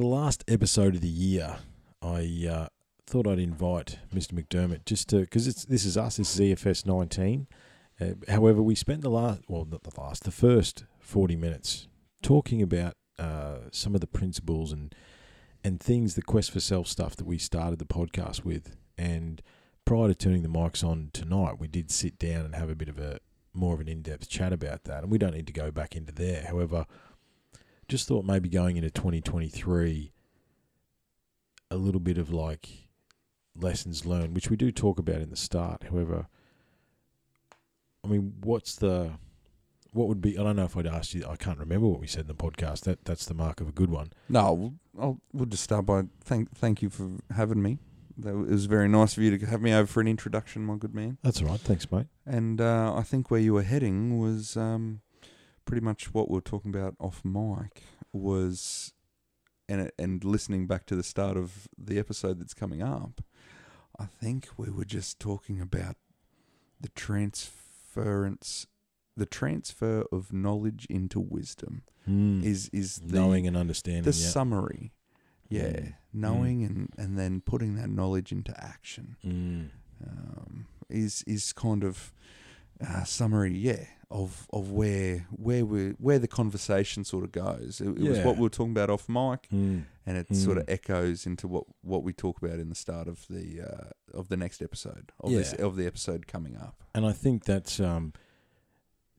the last episode of the year, I uh, thought I'd invite Mr. McDermott just to because it's this is us. This is EFS 19. Uh, however, we spent the last well, not the last, the first 40 minutes talking about uh, some of the principles and and things, the quest for self stuff that we started the podcast with. And prior to turning the mics on tonight, we did sit down and have a bit of a more of an in depth chat about that. And we don't need to go back into there. However, just thought maybe going into 2023, a little bit of like lessons learned, which we do talk about in the start. However, I mean, what's the what would be? I don't know if I'd asked you. I can't remember what we said in the podcast. That that's the mark of a good one. No, we'll, I'll, we'll just start by thank thank you for having me. That was, it was very nice of you to have me over for an introduction, my good man. That's all right. Thanks, mate. And uh, I think where you were heading was um, pretty much what we are talking about off mic was, and and listening back to the start of the episode that's coming up, I think we were just talking about the transference, the transfer of knowledge into wisdom Mm. is is the knowing and understanding. the summary. Yeah, Mm. knowing and and then putting that knowledge into action Mm. um, is is kind of uh, summary, yeah, of of where where we where the conversation sort of goes. It, it was what we were talking about off mic, Mm. and it sort of Mm. echoes into what what we talk about in the start of the uh, of the next episode of this of the episode coming up. And I think that's um,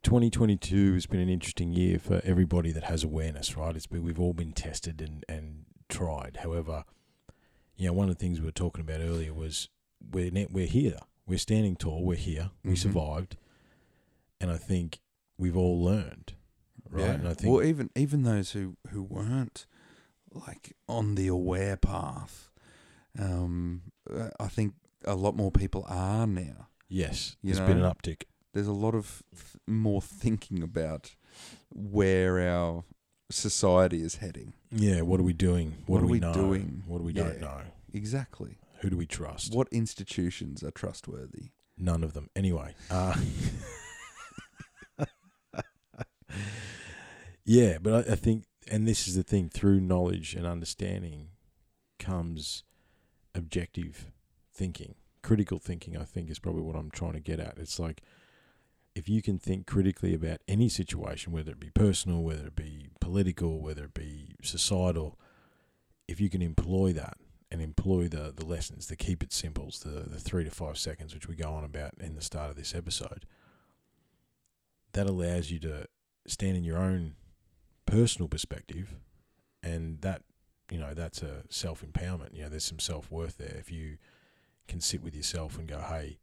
2022 has been an interesting year for everybody that has awareness, right? It's been, we've all been tested and, and tried. However, you know, one of the things we were talking about earlier was we're we're here, we're standing tall, we're here, we Mhm. survived, and I think we've all learned, right? Yeah. And I think well, even even those who who weren't like on the aware path, um, uh, I think a lot more people are now. yes, you there's been an uptick. There's a lot of th- more thinking about where our society is heading. Yeah, what are we doing? What, What do we, we know? doing? What do we Yeah. don't know? Exactly. Who do we trust? What institutions are trustworthy? None of them. Anyway. Uh, yeah, but I, I think, and this is the thing, through knowledge and understanding comes objective thinking. Critical thinking, I think, is probably what I'm trying to get at. It's like if you can think critically about any situation, whether it be personal, whether it be political, whether it be societal, if you can employ that and employ the, the lessons, the keep it simples, the, the three to five seconds, which we go on about in the start of this episode, that allows you to stand in your own personal perspective and that you know that's a self empowerment you know there's some self worth there. If you can sit with yourself and go hey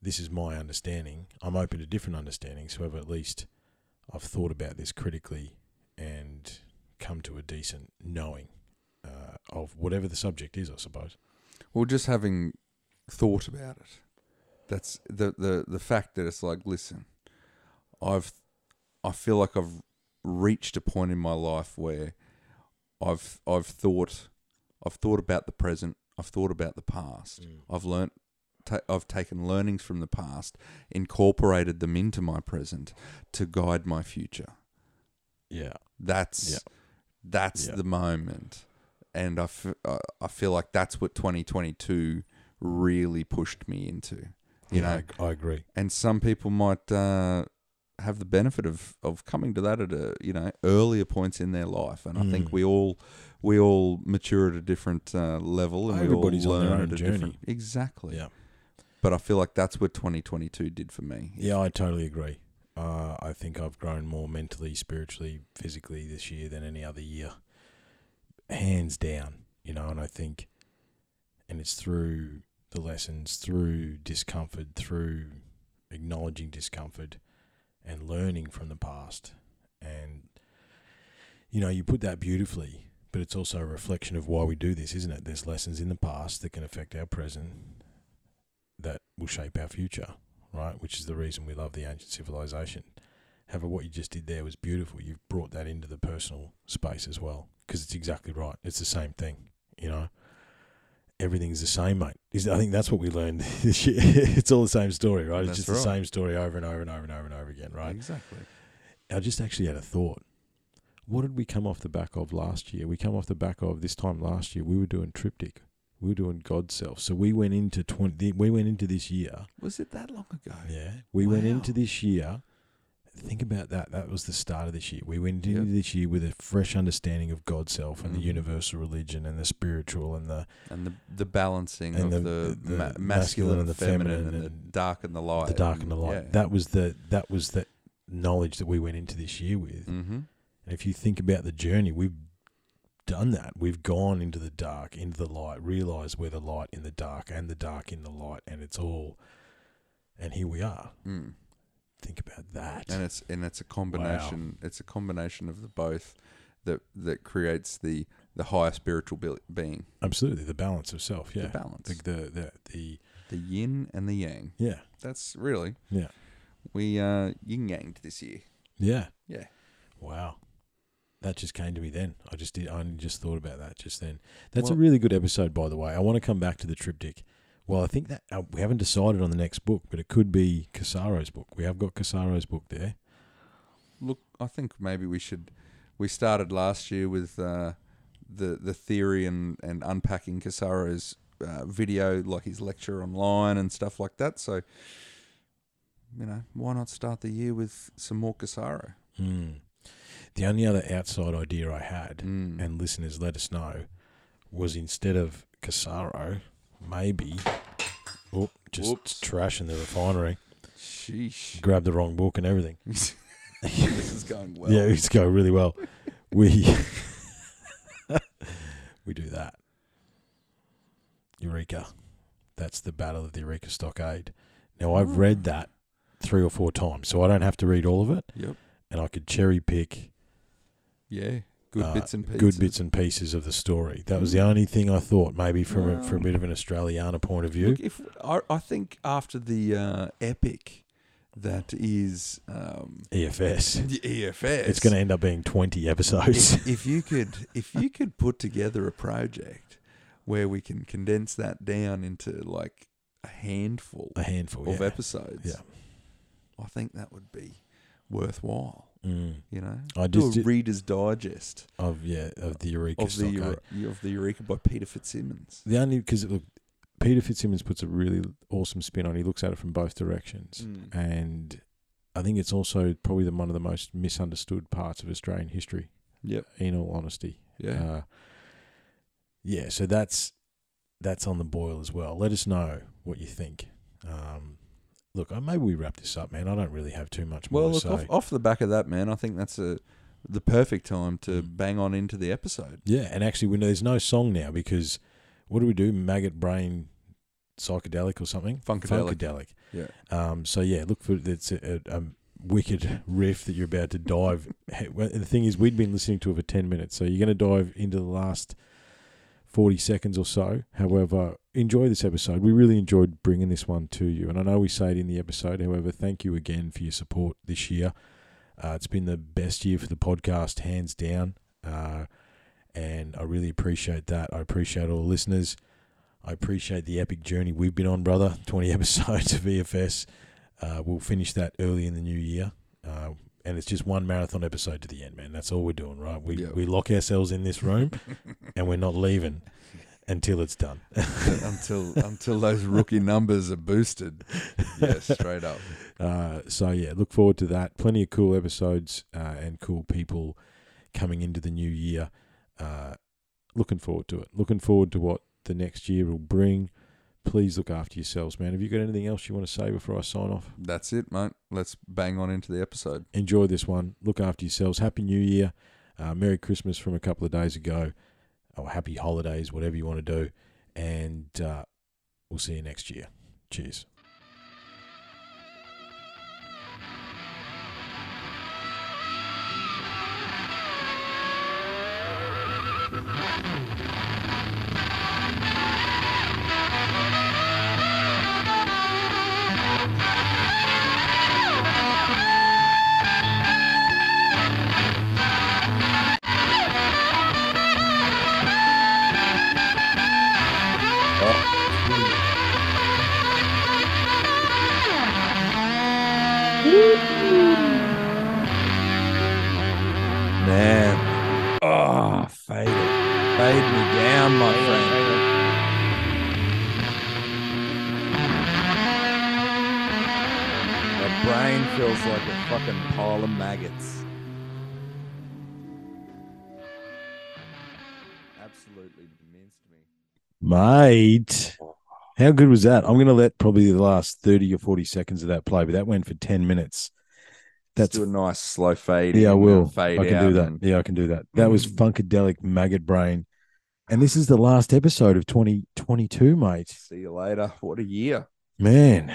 this is my understanding. I'm open to different understandings however at least i've thought about this critically and come to a decent knowing uh, of whatever the subject is i suppose. Well, just having thought about it. That's the the the fact that it's like, listen, I've I feel like I've reached a point in my life where I've I've thought I've thought about the present, I've thought about the past. I've learnt ta- I've taken learnings from the past, incorporated them into my present to guide my future. yeah That's Yeah. that's Yeah. the moment, and I, f- I I feel like that's what 2022 really pushed me into. You Yeah, know, I, I agree and some people might uh, have the benefit of, of coming to that at a you know earlier points in their life, and I think Mm. we all we all mature at a different uh, level, and Everybody's we all on learn their at own a journey. different exactly. yeah But I feel like that's what 2022 did for me. Yeah, I totally agree. Uh, I think I've grown more mentally, spiritually, physically this year than any other year, hands down. You know, and I think, and it's through the lessons, through discomfort, through acknowledging discomfort, and learning from the past, and you know, you put that beautifully. But it's also a reflection of why we do this, isn't it? There's lessons in the past that can affect our present, that will shape our future right? Which is the reason we love the ancient civilization. However, what you just did there was beautiful. You've brought that into the personal space as well, because it's exactly right. It's the same thing, you know. Everything's the same, mate. Is I think that's what we learned this year. it's all the same story, right? It's That's just the same story over and over and over and over and over again, right? Exactly. I just actually had a thought. what did we come off the back of last year? We come off the back of this time last year. We were doing triptych. We were doing God's self. So we went into twenty. We went into this year. Was it that long ago? Yeah, we went into this year. Think about that. That was the start of this year. We went into Yep. this year with a fresh understanding of God's self and the Mhm. universal religion and the spiritual and the And the the balancing And of the- the, the ma- masculine masculine and the feminine, feminine and, the dark and the light, the dark and the light. Yeah. That was the that was the knowledge that we went into this year with. mm-hmm. And if you think about the journey, we've done that. We've gone into the dark, into the light, realized we're the light in the dark and the dark in the light, and it's all. And here we are. mm. Think about that. and it's and it's a combination. It's a combination of the both that that creates the the higher spiritual be- being, Absolutely, the balance of self. Yeah, the balance, the, the the the the yin and the yang. yeah That's really yeah we uh yin yanged this year. yeah. Yeah. Wow. That just came to me then. I just did. I only just thought about that just then. That's a really good episode, by the way. I want to come back to the triptych. Well, I think that uh, we haven't decided on the next book, but it could be Casaro's book. We have got Casaro's book there. Look, I think maybe we should. We started last year with uh, the the theory and and unpacking Casaro's uh, video, like his lecture online and stuff like that. So, you know, why not start the year with some more Casaro? Mm. The only other outside idea I had, Mm. and listeners let us know, was instead of Casaro, maybe. Oh, just Whoops. trashing the refinery. Sheesh, Grabbed the wrong book and everything. this is going well. yeah, it's going really well. We we do that. Eureka. That's the Battle of the Eureka Stockade. Now I've ah. read that three or four times, so I don't have to read all of it, Yep. and I could cherry pick Yeah. Good uh, bits and pieces. good bits and pieces of the story. That was the Mm. only thing I thought, maybe from a, from a bit of an Australiana point of view. Look, if I, I think after the uh, epic that is um, EFS. EFS, It's going to end up being twenty episodes. if, if you could if you could put together a project where we can condense that down into like a handful a handful. of yeah. episodes, Yeah. I think that would be worthwhile. Mm. You know, I do just a did- Reader's Digest Of yeah, of the Eureka of the Eure- of the Eureka by Peter FitzSimons. The only because look, Peter FitzSimons puts a really awesome spin on. it. He looks at it from both directions, Mm. and I think it's also probably the, one of the most misunderstood parts of Australian history. Yep. In all honesty, Yeah. uh, yeah. So that's that's on the boil as well. Let us know what you think. Um, look, maybe we wrap this up, man. I don't really have too much more Well, to look off, off the back of that, man. I think that's a the perfect time to Mm. bang on into the episode. Yeah, and actually, we know there's no song now because what do we do? Maggot brain psychedelic or something? Funkadelic. Funkadelic. Yeah. Um, so yeah, look for it's a, a, a wicked riff that you're about to dive. the thing is, we'd been listening to it for ten minutes, so you're going to dive into the last forty seconds or so. However, enjoy this episode. We really enjoyed bringing this one to you, and I know we say it in the episode. However, thank you again for your support this year. Uh, it's been the best year for the podcast, hands down. Uh, and I really appreciate that. I appreciate all the listeners. I appreciate the epic journey we've been on, brother. 20 episodes of EFS. Uh, we'll finish that early in the new year. And it's just one marathon episode to the end, man. That's all we're doing, right? We, Yeah. we lock ourselves in this room and we're not leaving until it's done. until until those rookie numbers are boosted. Yes, straight up. Uh, so yeah, look forward to that. Plenty of cool episodes uh, and cool people coming into the new year. Uh, looking forward to it. Looking forward to what the next year will bring. Please look after yourselves, man. Have you got anything else you want to say before I sign off? That's it, mate. Let's bang on into the episode. Enjoy this one. Look after yourselves. Happy New Year. Uh, Merry Christmas from a couple of days ago. Or happy holidays, whatever you want to do. And uh, we'll see you next year. Cheers. Feels like a fucking pile of maggots. Absolutely minced me. Mate, how good was that? I'm going to let probably the last 30 or 40 seconds of that play, but that went for 10 minutes. That's do a nice slow fade. yeah, I will. Fade I can do that. and- Yeah, I can do that. That was Mm. Funkadelic Maggot Brain. And this is the last episode of 2022, mate. See you later. What a year. Man,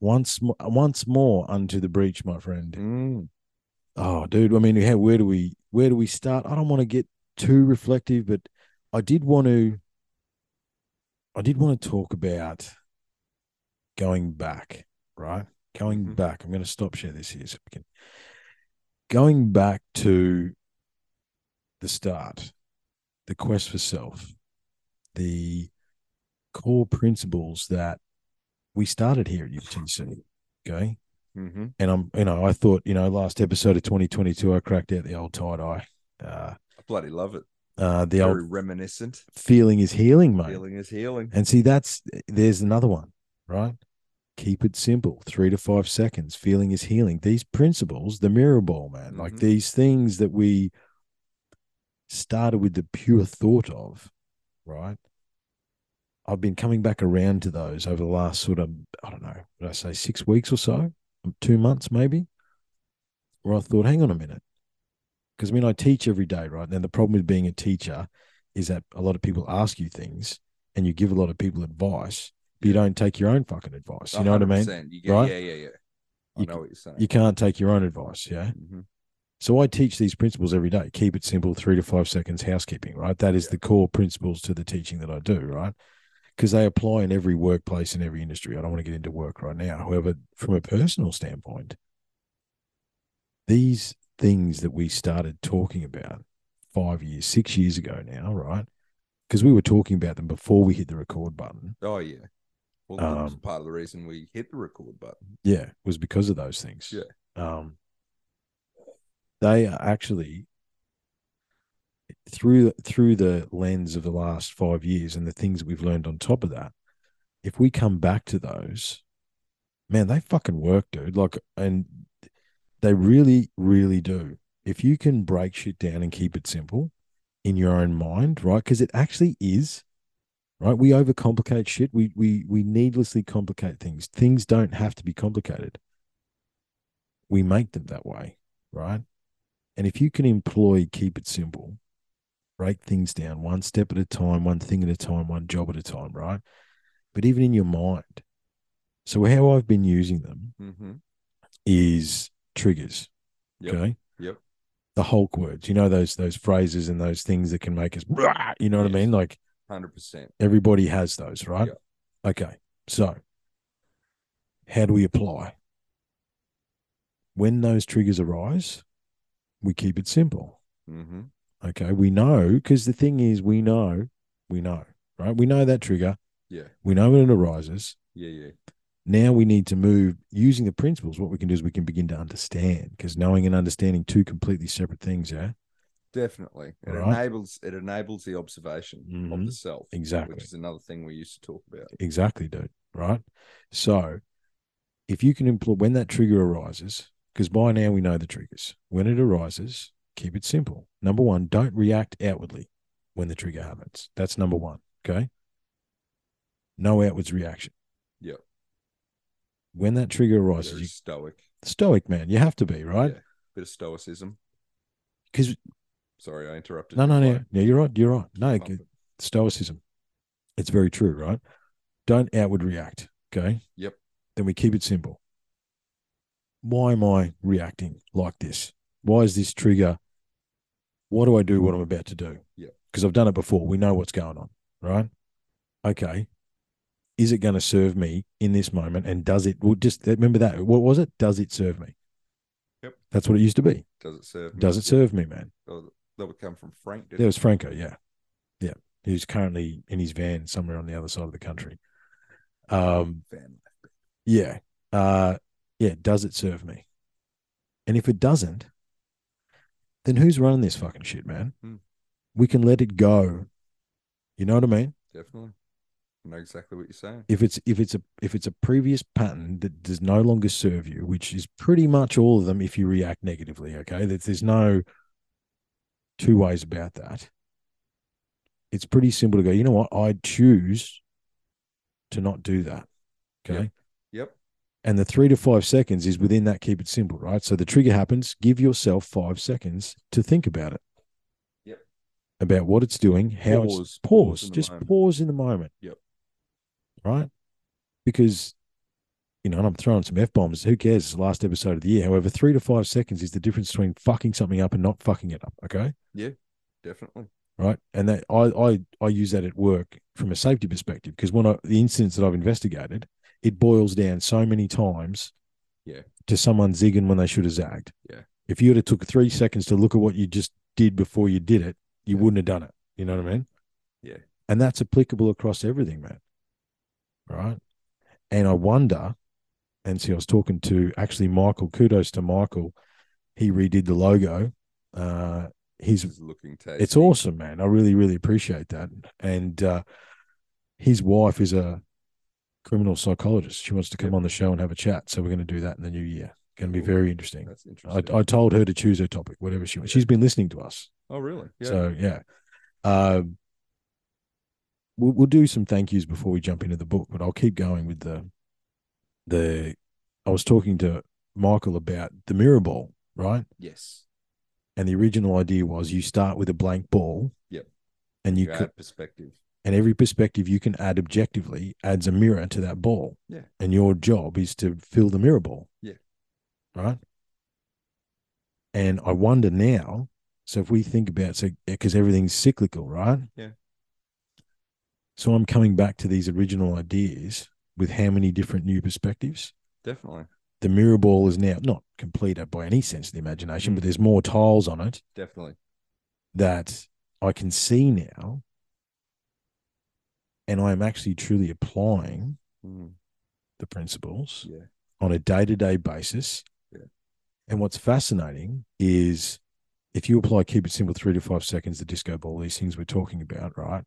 once more, once more unto the breach, my friend. Mm. Oh, dude. I mean, where do we where do we start? I don't want to get too reflective, but I did want to. I did want to talk about going back, right? Going Mhm. back. I'm going to stop share this here so we can. Going back to the start, the quest for self, the core principles that we started here at UTC. Okay hmm and I'm, you know, I thought, you know, last episode of 2022, I cracked out the old tie dye. Uh, I bloody love it. uh, the Very old reminiscent. feeling is healing, mate. Feeling is healing. And see, that's there's another one, right? Keep it simple, three to five seconds. Feeling is healing. These principles, the mirror ball, man, like Mhm. these things that we started with the pure thought of, right? I've been coming back around to those over the last sort of, I don't know, would I say six weeks or so, two months maybe, where I thought, hang on a minute. Because I mean, I teach every day, right? And the problem with being a teacher is that a lot of people ask you things and you give a lot of people advice, but you don't take your own fucking advice. You know what I mean? You get, Right? Yeah, yeah, yeah. I You know what you're saying. You can't take your own advice. Yeah. Mhm. So I teach these principles every day. Keep it simple, three to five seconds housekeeping, right? That is Yeah. the core principles to the teaching that I do, right? Because they apply in every workplace in every industry. I don't want to get into work right now. However, from a personal standpoint, these things that we started talking about five years, six years ago now, right? Because we were talking about them before we hit the record button. Oh, yeah. Well, that was Um, part of the reason we hit the record button. Yeah, was because of those things. Yeah. Um, they are actually through through the lens of the last five years and the things that we've learned on top of that. If we come back to those, man, they fucking work, dude. Like, and they really, really do. If you can break shit down and keep it simple in your own mind, right? Because it actually is right? We overcomplicate shit. We we we needlessly complicate things. Things don't have to be complicated. We make them that way, right? And if you can employ keep it simple, break things down one step at a time, one thing at a time, one job at a time, right? But even in your mind. So how I've been using them Mm-hmm. is triggers. Yep. Okay. Yep. The Hulk words, you know those those phrases and those things that can make us, you know what I mean? Like Hundred percent. Everybody has those, right? Yeah. Okay. So, how do we apply? When those triggers arise, we keep it simple. Mm-hmm. Okay. We know, because the thing is, we know, we know, right? We know that trigger. Yeah. We know when it arises. Yeah. Yeah. Now we need to move using the principles. What we can do is we can begin to understand because knowing and understanding two completely separate things. Yeah. Definitely. It Right. enables it enables the observation of Mhm. the self. Exactly. Which is another thing we used to talk about. Exactly, dude. Right. So, if you can employ when that trigger arises, because by now we know the triggers. When it arises, keep it simple. Number one, don't react outwardly when the trigger happens. That's number one. Okay. No outwards reaction. Yep. When that trigger arises, you stoic. stoic man. You have to be right Yeah. Bit of stoicism. because Sorry, I interrupted. no, no, no, no. You're right. You're right. No, stoicism. It's very true, right? Don't outward react. Okay. Yep. Then we keep it simple. Why am I reacting like this? Why is this trigger? What do I do what I'm about to do? Yeah. Because I've done it before. We know what's going on, right? Okay. Is it going to serve me in this moment? And does it? Well, just remember that. What was it? Does it serve me? Yep. That's what it used to be. Does it serve? me? Does it serve me, man? Oh, that would come from Frank. Didn't There was Franco, yeah. Yeah. Who's currently in his van somewhere on the other side of the country. Um? Fan. yeah. Uh, yeah. Does it serve me? And if it doesn't, then who's running this fucking shit, man? Hmm. We can let it go. You know what I mean? Definitely. I know exactly what you're saying. if it's if it's a if it's a previous pattern that does no longer serve you, which is pretty much all of them if you react negatively, okay? There's, there's no two ways about that. It's pretty simple to go, you know what? I choose to not do that. Okay. Yep. And the three to five seconds is within that, keep it simple, right? So the trigger happens, give yourself five seconds to think about it. Yep. About what it's doing, how it's Pause. pause, Pause the just moment. pause in the moment. Yep. Right? Because, you know, and I'm throwing some F bombs. Who cares? It's the last episode of the year. However, three to five seconds is the difference between fucking something up and not fucking it up. Okay. Yeah, definitely. Right. And that I I I use that at work from a safety perspective because when I the incidents that I've investigated, it boils down so many times Yeah. to someone zigging when they should have zagged. Yeah. If you would have took three seconds to look at what you just did before you did it, you Yeah. wouldn't have done it. You know what I mean? Yeah. And that's applicable across everything, man. Right. And I wonder, and see, I was talking to actually Michael, kudos to Michael. He redid the logo. Uh he's is looking tasty. it's awesome, man. I really, really appreciate that. And uh, his wife is a criminal psychologist. She wants to come Yep. on the show and have a chat. So we're going to do that in the new year. Going to be Cool. very interesting. That's I, interesting. I told her to choose her topic, whatever she wants. She's been listening to us. oh, really? Yeah. So yeah. Um, we'll, we'll do some thank yous before we jump into the book, but I'll keep going with the the. I was talking to Michael about the mirror ball, right? yes. And the original idea was you start with a blank ball. Yep. And you You could, perspective. And every perspective you can add objectively adds a mirror to that ball. Yeah. And your job is to fill the mirror ball. Yeah. Right. And I wonder now. So if we think about so because everything's cyclical, right? Yeah. So I'm coming back to these original ideas with how many different new perspectives. Definitely. The mirror ball is now not complete by any sense of the imagination, but Mm. there's more tiles on it Definitely. that I can see now. And I am actually truly applying Mm. the principles Yeah. on a day to day basis. Yeah. And what's fascinating is if you apply keep it simple three to five seconds, the disco ball, these things we're talking about, right?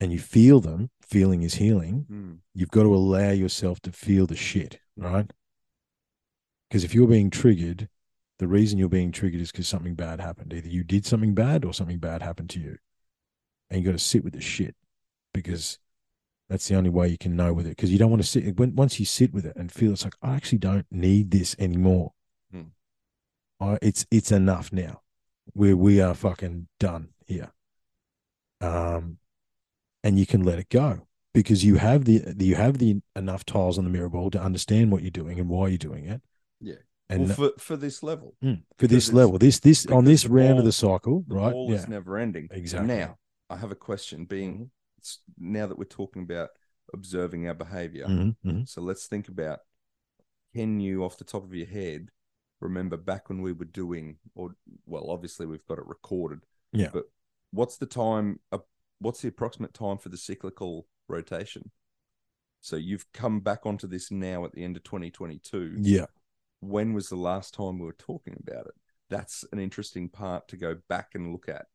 And you feel them, feeling is healing. Mm. You've got to allow yourself to feel the shit, right? Because if you're being triggered, the reason you're being triggered is because something bad happened. Either you did something bad or something bad happened to you. And you got to sit with the shit because that's the only way you can know with it. Because you don't want to sit when once you sit with it and feel it's like I actually don't need this anymore. Hmm. I, it's it's enough now. Where we are fucking done here. Um, and you can let it go because you have the you have the enough tiles on the mirror ball to understand what you're doing and why you're doing it. Yeah. And well, for, for this level, Mm, for this level, this this on this round of the cycle, the right? ball Yeah, is never ending. exactly. Now, I have a question. Being now that we're talking about observing our behavior, Mhm, mhm. so let's think about: Can you, off the top of your head, remember back when we were doing, or well, obviously we've got it recorded. Yeah. But what's the time? Uh, what's the approximate time for the cyclical rotation? So you've come back onto this now at the end of 2022 yeah, when was the last time we were talking about it? That's an interesting part to go back and look at.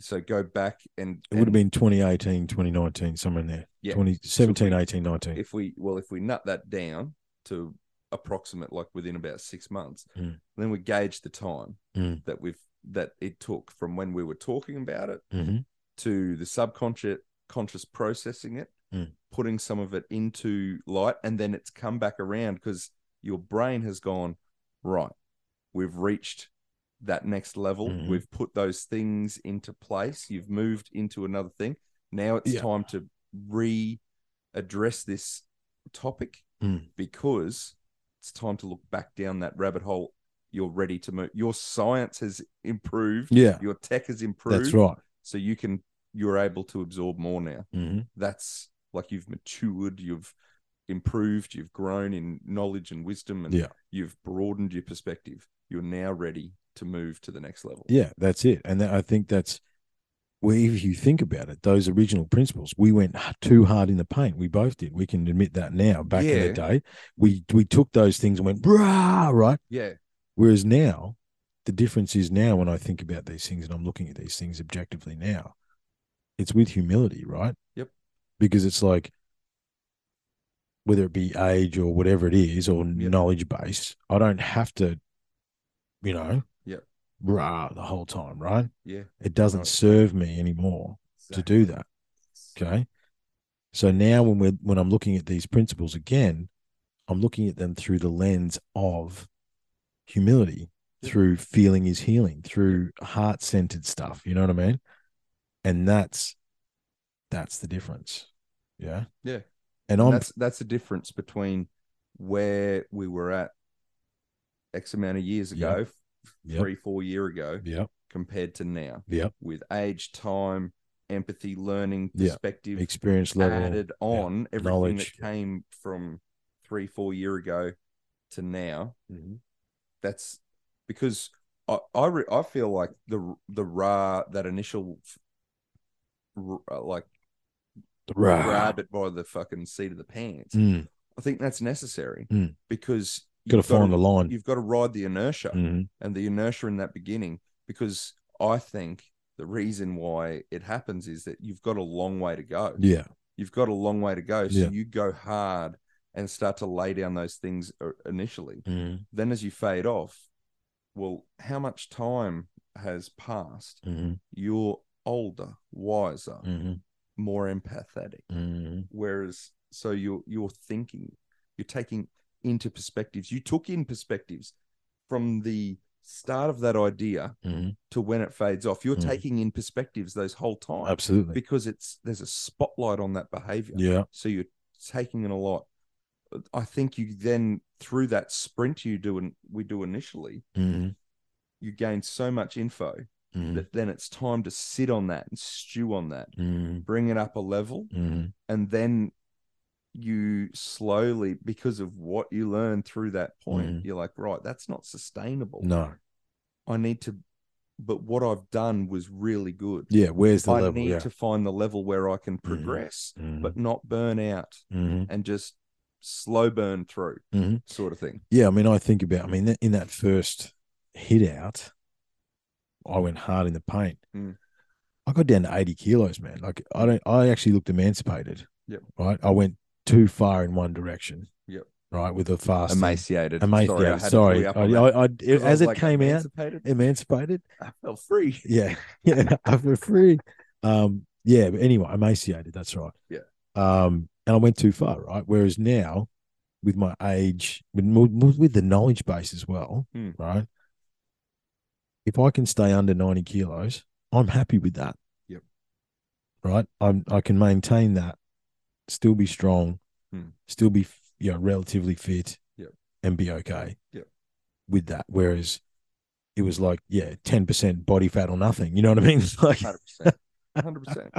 So go back and it would have been 2018, 2019, somewhere in there. Yeah. 2017, So we- 18, 19. if we well if we nut that down to approximate like within about six months, Mm. then we gauge the time Mm. that we've that it took from when we were talking about it Mhm. to the subconscious conscious processing it, Mm. putting some of it into light, and then it's come back around because your brain has gone right. We've reached that next level. Mhm. We've put those things into place. You've moved into another thing. Now it's Yeah. time to re-address this topic Mm. because it's time to look back down that rabbit hole. You're ready to move. Your science has improved. Yeah, Your tech has improved that's right. so you can you're able to absorb more now hmm that's like you've matured you've improved you've grown in knowledge and wisdom and Yeah. you've broadened your perspective you're now ready to move to the next level Yeah, that's it. And that, I think that's well, if you think about it, those original principles, we went too hard in the paint. We both did. We can admit that now. Back in the day, we we took those things and went rah, right. yeah Whereas now, the difference is now when I think about these things and I'm looking at these things objectively now, it's with humility, right? Yep. because it's like whether it be age or whatever it is or Yep. knowledge base, I don't have to, you know. Rah the whole time, right? Yeah. It doesn't serve me anymore to do that. Okay. So now when we're when I'm looking at these principles again, I'm looking at them through the lens of humility, through feeling is healing, through heart centered stuff. You know what I mean? And that's that's the difference. Yeah. Yeah. And And that's that's the difference between where we were at X amount of years ago, Yep. three, four year ago, Yep. compared to now. Yep. With age, time, empathy, learning, perspective Experience level. added on everything Knowledge. that came from three, four year ago to now. Mhm. That's because I I, re, I feel like the the raw that initial uh, like grab it by the fucking seat of the pants. Mm. I think that's necessary Mm. because Got to you've find the line. You've got to ride the inertia Mhm. and the inertia in that beginning because I think the reason why it happens is that you've got a long way to go. Yeah. You've got a long way to go. So Yeah. you go hard and start to lay down those things uh, initially. Mhm. Then as you fade off, well, how much time has passed? Mhm. You're older, wiser, Mhm. more empathetic. Mhm. whereas so you're you're thinking you're taking into perspectives you took in perspectives from the start of that idea Mhm. to when it fades off you're Mhm. taking in perspectives those whole time Absolutely. because it's there's a spotlight on that behavior Yeah. so you're taking in a lot i think you then through that sprint you do and we do initially Mhm. you gain so much info Mhm. that then it's time to sit on that and stew on that Mhm. bring it up a level Mhm. and then you slowly because of what you learn through that point Mhm. you're like right that's not sustainable No. i need to but what i've done was really good Yeah. Where's the i level? need yeah. to find the level where i can progress Mhm. but not burn out Mhm. and just slow burn through Mhm. sort of thing Yeah, I mean, I think about. I mean, in that first hit out, I went hard in the paint. Mm. I got down to eighty kilos, man. Like I don't. I actually looked emancipated. Yep. Right. I went too far in one direction. Yep. Right with a fast. emaciated Emaciated. Sorry. up I, I, I, as it like, came out, emancipated? emancipated. i felt free Yeah. Yeah. I for free. Um. Yeah. But anyway, emaciated. That's right. Yeah. Um. And I went too far. Right. Whereas now, with my age, with with the knowledge base as well, Hmm. right? If I can stay under ninety kilos, I'm happy with that. Yep. Right. I'm. I can maintain that, still be strong, Hmm. still be you know relatively fit. Yep. And be okay. Yep. With that, whereas it was like yeah, ten percent body fat or nothing. You know what I mean? It's like Hundred percent, hundred percent.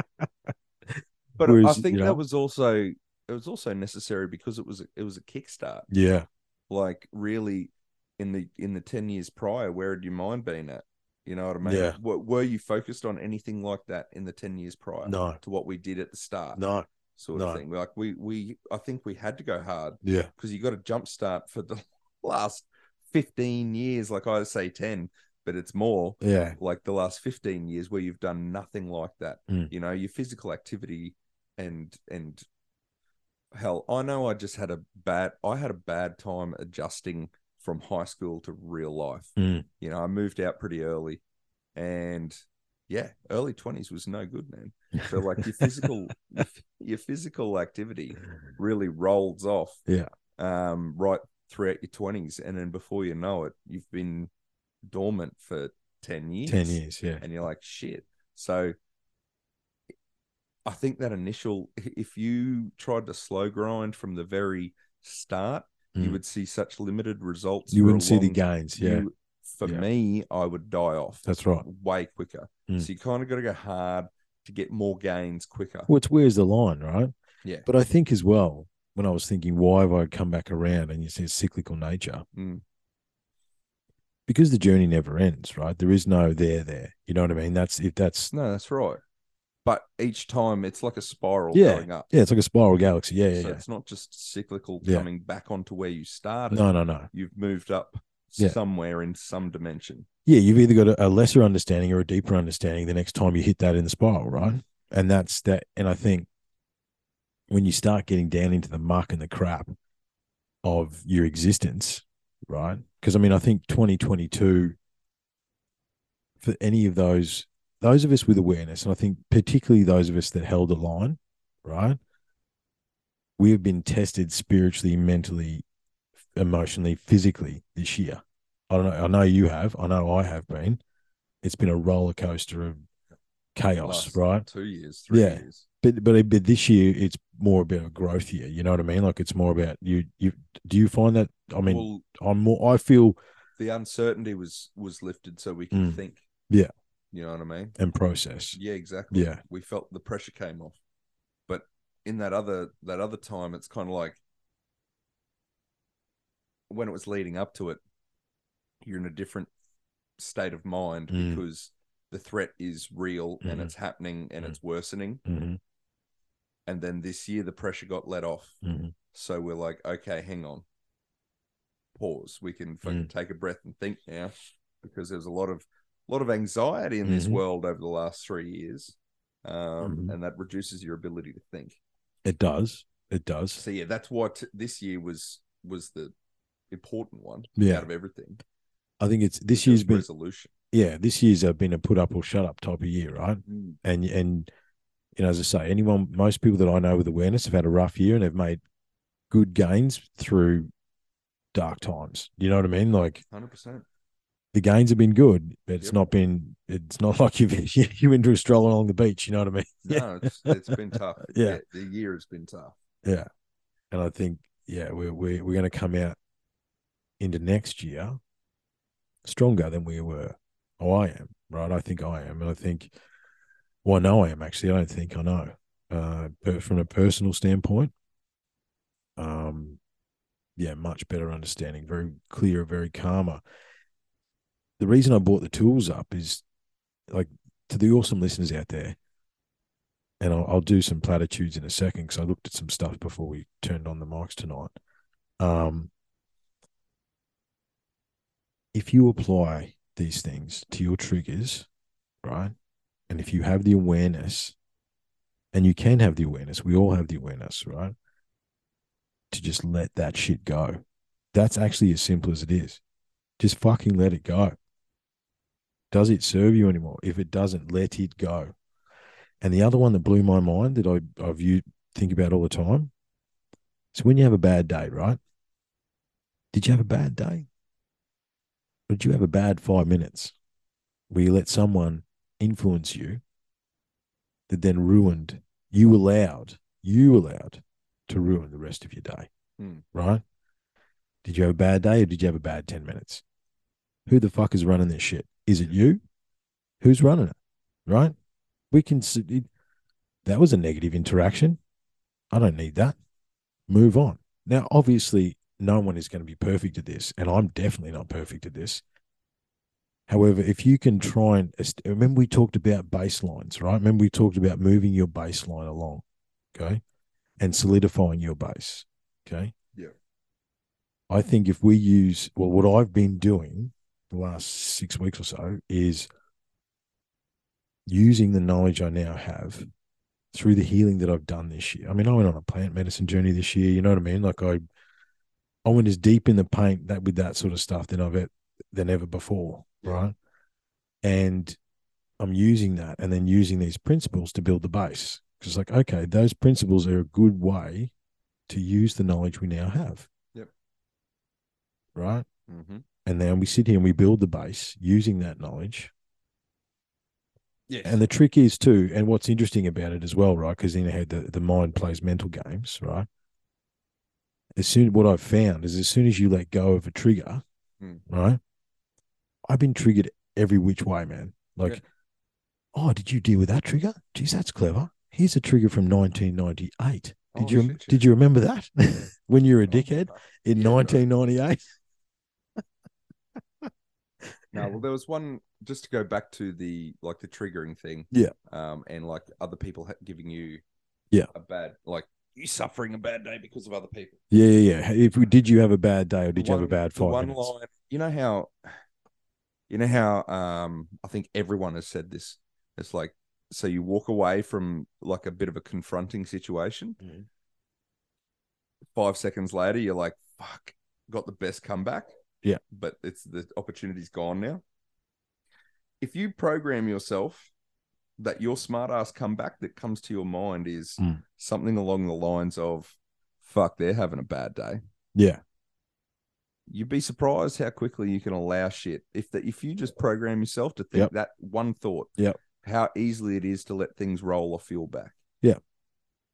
But I think you know- that was also it was also necessary because it was it was a kickstart. yeah, Like really, in the in the ten years prior, where had your mind been at? You know what I mean? Yeah. Were, were you focused on anything like that in the ten years prior no, to what we did at the start? no, sort no. of thing. Like we we I think we had to go hard yeah, because you got a jump start for the last fifteen years. Like I say ten, but it's more yeah, like the last 15 years where you've done nothing like that Mm. you know your physical activity and and hell i know i just had a bad i had a bad time adjusting from high school to real life Mm. you know i moved out pretty early and yeah early 20s was no good man so like your physical your physical activity really rolls off Yeah. um right throughout your 20s and then before you know it you've been dormant for 10 years ten years. Yeah, and you're like shit so i think that initial if you tried to slow grind from the very start you Mm. would see such limited results you wouldn't see the gains. Yeah, you- for Yeah. me i would die off that's right. way quicker Mm. so you kind of got to go hard to get more gains quicker Well, it's where's the line, right? Yeah. But I think as well, when I was thinking, why have I come back around? And you said cyclical nature, Mm. because the journey never ends, right? There is no there there. You know what I mean? That's if that's no that's right but each time it's like a spiral Yeah. going up yeah, it's like a spiral galaxy. Yeah, yeah, so yeah. it's not just cyclical Yeah. coming back onto where you started No, no, no. you've moved up Yeah. somewhere in some dimension Yeah, you've either got a, a lesser understanding or a deeper understanding the next time you hit that in the spiral, right? And that's that. And I think when you start getting down into the muck and the crap of your existence, right? Because I mean, I think 2022 for any of those those of us with awareness, and I think particularly those of us that held a line, right? We have been tested spiritually, mentally, emotionally, physically this year. I don't know. I know you have. I know I have been. It's been a roller coaster of chaos, right? Two years, three Yeah. years. But but but this year it's more about a growth year. You know what I mean? Like it's more about you. You do you find that? I mean, well, I'm more. I feel the uncertainty was was lifted so we can Mm. think. Yeah. You know what I mean? and process. Yeah, exactly. Yeah. We felt the pressure came off. But in that other that other time it's kind of like when it was leading up to it, you're in a different state of mind Mm. because the threat is real and Mhm. it's happening and Mm. it's worsening. hmm And then this year the pressure got let off. hmm So we're like, okay, hang on. Pause. We can fucking Mm. take a breath and think now. Because there's a lot of lot of anxiety in this Mhm. world over the last three years. Um, Mhm. and that reduces your ability to think. It does. It does. So yeah, that's what this year was was the important one Yeah. out of everything. I think it's this year's been resolution. yeah. This year's uh, been a put up or shut up type of year, right? Mm. And and you know, as I say, anyone, most people that I know with awareness have had a rough year and have made good gains through dark times. You know what I mean? Like Hundred percent. the gains have been good, but it's Yep. not been. It's not like you've you went to a stroll along the beach. You know what I mean? No, it's it's been tough. Yeah. The year has been tough. Yeah, and I think yeah, we're we're we're going to come out into next year stronger than we were. Oh, I am right. I think I am, and I think. Well, I know I am actually. I don't think I know. Uh, but from a personal standpoint, um, yeah, much better understanding, very clear, very calmer. The reason I brought the tools up is, like, to the awesome listeners out there, and I'll, I'll do some platitudes in a second because I looked at some stuff before we turned on the mics tonight. Um, if you apply these things to your triggers, right, and if you have the awareness, and you can have the awareness, we all have the awareness, right, to just let that shit go. That's actually as simple as it is. Just fucking let it go. Does it serve you anymore? If it doesn't, let it go. And the other one that blew my mind that I I view think about all the time. So when you have a bad day, right? Did you have a bad day? Did you have a bad five minutes where you let someone influence you that then ruined you allowed you allowed to ruin the rest of your day? Hmm. Right? Did you have a bad day or did you have a bad 10 minutes? Who the fuck is running this shit? Is it you? Who's running it? Right? We can s- it, that was a negative interaction. I don't need that. Move on. Now, obviously, no one is going to be perfect at this, and I'm definitely not perfect at this. However, if you can try and remember, we talked about baselines, right? Remember, we talked about moving your baseline along, okay, and solidifying your base, okay. Yeah. I think if we use well, what I've been doing the last six weeks or so is using the knowledge I now have through the healing that I've done this year. I mean, I went on a plant medicine journey this year. You know what I mean? Like I, I went as deep in the paint that with that sort of stuff than I've ever, than ever before, Yeah. right? And I'm using that, and then using these principles to build the base. Because like, okay, those principles are a good way to use the knowledge we now have. Yep. Right. Mm-hmm. And then we sit here and we build the base using that knowledge. Yes. And the trick is too, and what's interesting about it as well, right? Because know how the, the mind plays mental games, right? As soon what I've found is as soon as you let go of a trigger, Hmm. right? I've been triggered every which way, man. Like, Yeah. oh, did you deal with that trigger? Geez, that's clever. Here's a trigger from 1998. Did Oh, you shit, did you remember that when you were a Oh, dickhead in Yeah, 1998? No, well, there was one just to go back to the like the triggering thing. Yeah. Um, and like other people giving you, Yeah. a bad like you suffering a bad day because of other people. Yeah, yeah, yeah. If we did you have a bad day or The did you have a bad five one minutes? line? You know how, you know how um I think everyone has said this. It's like so you walk away from like a bit of a confronting situation, Mhm. five seconds later, you're like, fuck, got the best comeback. Yeah. But it's the opportunity's gone now. If you program yourself that your smart ass comeback that comes to your mind is Mm. something along the lines of, fuck, they're having a bad day. Yeah. You'd be surprised how quickly you can allow shit. If the, if you just program yourself to think Yep. that one thought, yeah how easily it is to let things roll off your back. Yeah.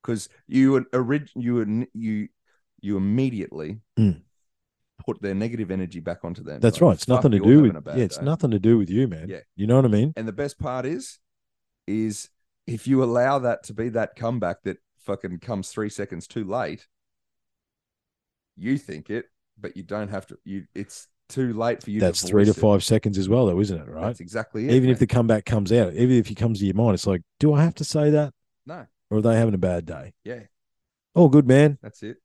because you orig- you you you immediately Mm. put their negative energy back onto them. That's Like, right. It's nothing to do with yeah. It's day." nothing to do with you, man. Yeah. You know what I mean? And the best part is, is if you allow that to be that comeback that fucking comes three seconds too late, you think it, but you don't have to. You it's too late for you. That's to three to it. five seconds as well, though, isn't it? Right. That's exactly it. even if the comeback comes out, even if it comes to your mind, it's like, do I have to say that, no, or are they having a bad day? yeah, Oh, good man. that's it.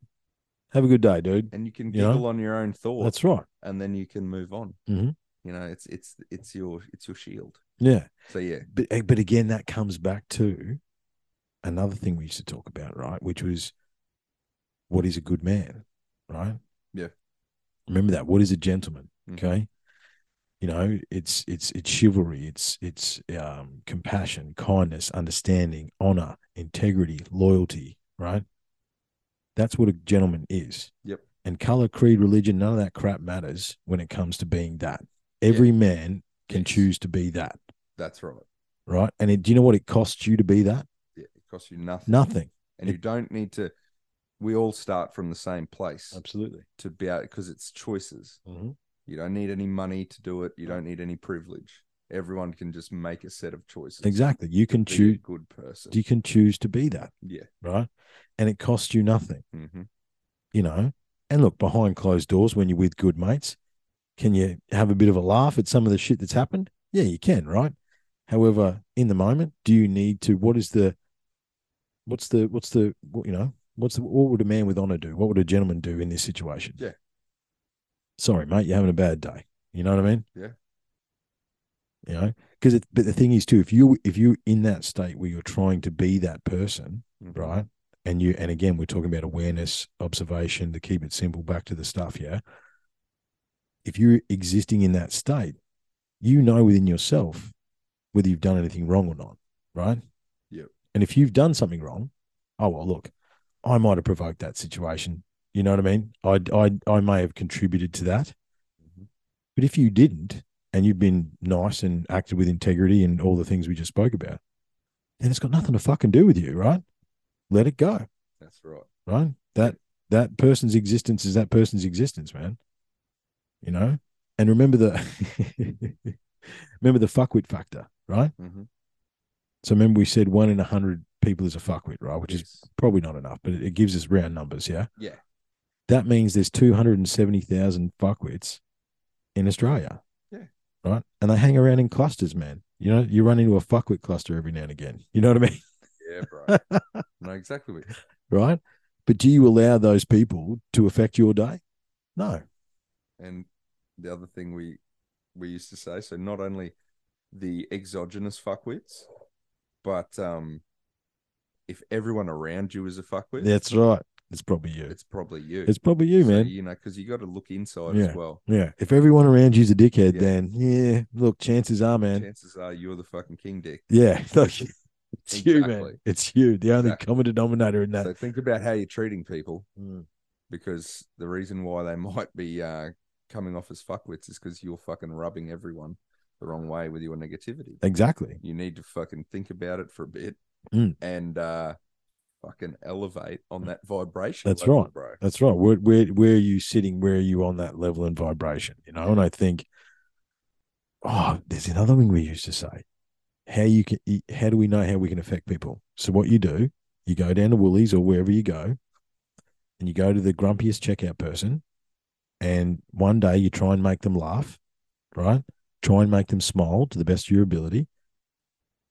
Have a good day, dude. And you can You know? on your own thoughts, That's right. and then you can move on. Mhm. You know, it's it's it's your it's your shield. Yeah. So yeah, But eh, but again, that comes back to another thing we used to talk about, right? Which was what is a good man, right? Yeah. Remember that. What is a gentleman? Mhm. Okay. You know, it's it's it's chivalry, it's it's um compassion, kindness, understanding, honor, integrity, loyalty, right? That's what a gentleman is. Yep. And color, creed, religion, none of that crap matters when it comes to being that. Every man can Yes. choose to be that, that's right. right? And it, do you know what it costs you to be that? Yeah, it costs you nothing. Nothing. and you don't need to. We all start from the same place Absolutely. to be out because it's choices. Mhm. You don't need any money to do it. You don't need any privilege. Everyone can just make a set of choices. Exactly. You can choose. good person. You can choose to be that, yeah. right? And it costs you nothing. hmm you know. And look, behind closed doors, when you're with good mates, can you have a bit of a laugh at some of the shit that's happened? Yeah, you can, right? However, in the moment, do you need to? What is the, what's the, what's the, you know, what's the, what would a man with honor do? What would a gentleman do in this situation? Yeah. Sorry, mate, you're having a bad day. You know what I mean? Yeah. You know, because it, but the thing is too, if you if you in that state where you're trying to be that person, Mhm. right? And you and again we're talking about awareness, observation, to keep it simple, back to the stuff, yeah. If you're existing in that state, you know within yourself whether you've done anything wrong or not, right? Yep. And if you've done something wrong, oh well, look, I might have provoked that situation. You know what I mean? I I I may have contributed to that. Mhm. But if you didn't, and you've been nice and acted with integrity and all the things we just spoke about, then it's got nothing to fucking do with you, right? Let it go That's right. right? That that person's existence is that person's existence, man. You know, and remember the remember the fuckwit factor, right? hmm So remember we said one in a hundred people is a fuckwit, right? Which is probably not enough, but it, it gives us round numbers, yeah. Yeah. That means there's two hundred and seventy thousand fuckwits in Australia. Yeah. Right, and they hang around in clusters, man. You know, you run into a fuckwit cluster every now and again. You know what I mean? Yeah, bro. no, exactly. what- right? But do you allow those people to affect your day? No. And the other thing we we used to say, so not only the exogenous fuckwits, but um, if everyone around you is a fuckwit, That's right. It's probably you. it's probably you. It's probably you, So, man. you know, because you got to look inside Yeah. as well. Yeah. If everyone around you's a dickhead, Yeah. then yeah, look, chances are, man. Chances are you're the fucking king dick. Yeah. Look, it's you, man. It's you. The only Exactly. common denominator in that. So think about how you're treating people, Mm. because the reason why they might be uh, coming off as fuckwits is because you're fucking rubbing everyone the wrong way with your negativity. Exactly. You need to fucking think about it for a bit Mm. and uh, fucking elevate on that vibration. That's level, right. bro. That's right. Where, where where are you sitting? Where are you on that level and vibration? You know, and I think, oh, there's another thing we used to say. How you can how do we know how we can affect people? So what you do, you go down to Woolies or wherever you go, and you go to the grumpiest checkout person, and one day you try and make them laugh, right? Try and make them smile to the best of your ability,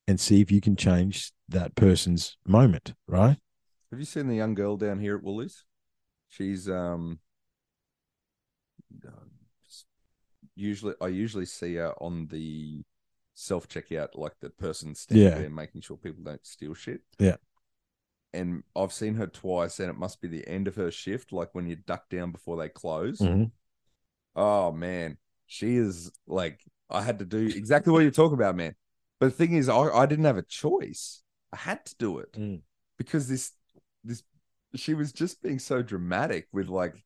and see if you can change that person's moment, right? Have you seen the young girl down here at Woolies? She's um usually I usually see her on the self checkout, like the person standing Yeah. there making sure people don't steal shit. Yeah. And I've seen her twice, and it must be the end of her shift, like when you duck down before they close. Mhm. Oh man, she is like I had to do exactly what you're talking about, man. But the thing is, I, I didn't have a choice. I had to do it Mm. because this this she was just being so dramatic with like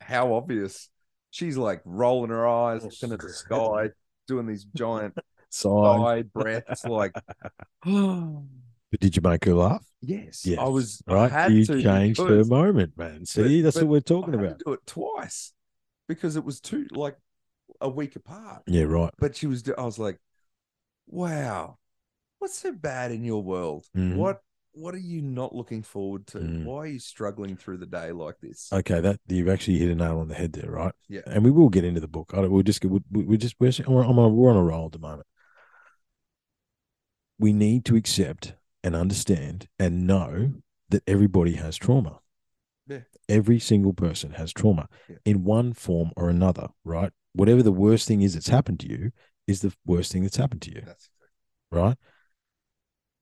how obvious she's like rolling her eyes, looking at the sky, doing these giant sigh breaths, like But did you make her laugh? Yes, Yes. I was right. you to changed her moment, man. See, but- that's but what we're talking about. do it twice because it was too like a week apart. Yeah, right. But she was. I was like, wow, what's so bad in your world? Mhm. What What are you not looking forward to? Mm. Why are you struggling through the day like this? Okay, that you've actually hit a nail on the head there, right? Yeah. And we will get into the book. I don't, we'll just get. We, we just we're, we're on a roll at the moment. We need to accept and understand and know that everybody has trauma. Yeah. Every single person has trauma Yeah. in one form or another, right? Whatever the worst thing is that's happened to you is the worst thing that's happened to you, That's right?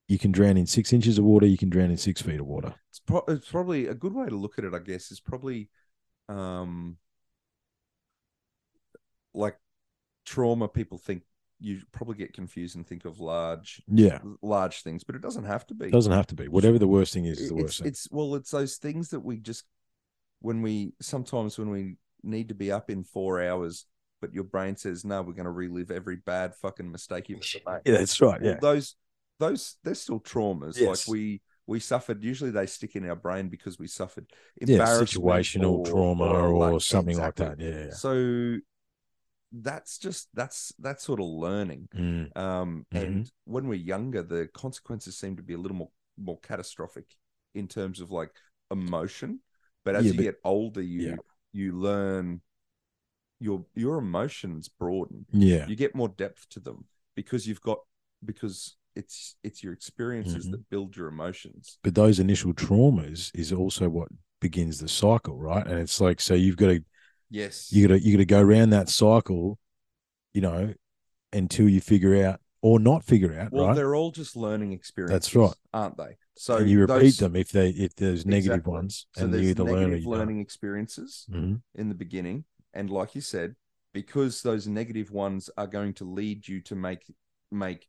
You can drown in six inches of water. You can drown in six feet of water. it's, pro- it's probably a good way to look at it. I guess is probably, um, like trauma. People think you probably get confused and think of large, Yeah, large things, but it doesn't have to be. it doesn't have to be. Whatever the worst thing is, is the it's, worst thing. it's well, it's those things that we just when we sometimes when we need to be up in four hours, but your brain says no, we're going to relive every bad fucking mistake you've ever made. Yeah, that's right. Well, Yeah. those those they're still traumas. Yes. Like we we suffered. Usually they stick in our brain because we suffered yeah, embarrassment situational or- trauma or, like- something exactly. like that. Yeah, yeah. So that's just that's that's sort of learning. Mm, Um, Mhm. and when we're younger, the consequences seem to be a little more more catastrophic in terms of like emotion. But as Yeah, you but- get older, you yeah. you learn your your emotions broaden. yeah, You get more depth to them because you've got because it's it's your experiences Mhm. that build your emotions. but those initial traumas is also what begins the cycle, right? And it's like so you've got to Yes. you got to you got to go around that cycle, you know, until you figure out or not figure out, well, right? they're all just learning experiences. That's right. aren't they? So and you repeat those- them if they if there's negative Exactly. ones, So and there's you either learn or negative you learning experiences. don't. in the beginning. And like you said, because those negative ones are going to lead you to make make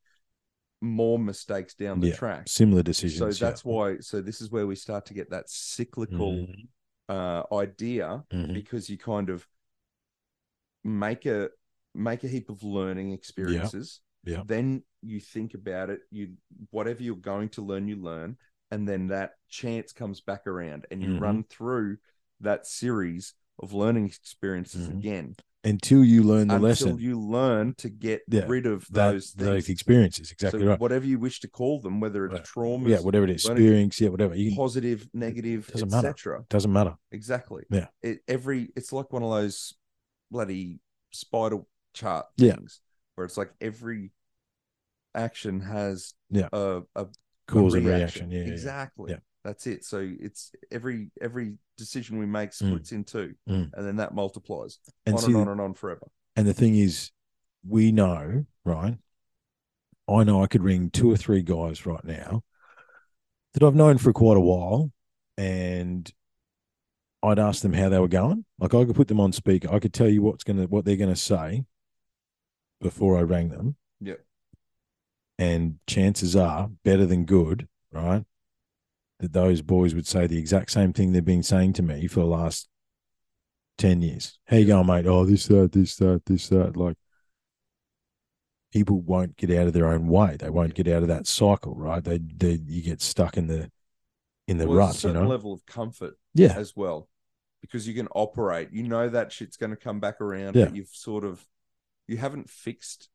more mistakes down the Yeah, track. Similar decisions. So that's why. So this is where we start to get that cyclical Mhm. Uh, idea Mhm. because you kind of make a make a heap of learning experiences. Yeah. Then you think about it. You whatever you're going to learn, you learn, and then that chance comes back around, and you Mhm. run through that series of learning experiences Mhm. again until you learn the until lesson. you learn to get Yeah, rid of that, those those experiences, exactly so right. whatever you wish to call them, whether it's Right. trauma, Yeah, whatever it is, experience, yeah, whatever. You can, positive, negative, Doesn't matter. etc. doesn't matter. Exactly. Yeah. It, every it's like one of those bloody spider chart Yeah. things where it's like every action has Yeah. a, a, Cause and reaction. Yeah, yeah, yeah. exactly. Yeah. That's it. So it's every every decision we make Mm. splits in two, Mm. and then that multiplies And on see, and on and on forever. And the thing is, we know, right? I know I could ring two or three guys right now that I've known for quite a while, and I'd ask them how they were going. Like I could put them on speaker. I could tell you what's gonna what they're gonna say before I rang them. Yep. And chances are better than good, right? That those boys would say the exact same thing they've been saying to me for the last 10 years. How you going, mate? Oh, this, that, this, that, this, that. Like, people won't get out of their own way. They won't get out of that cycle, right? They, they, you get stuck in the, in the Well, there's a rut, you know? level of comfort yeah. as well, because you can operate. You know that shit's going to come back around, Yeah. but you've sort of you haven't fixed,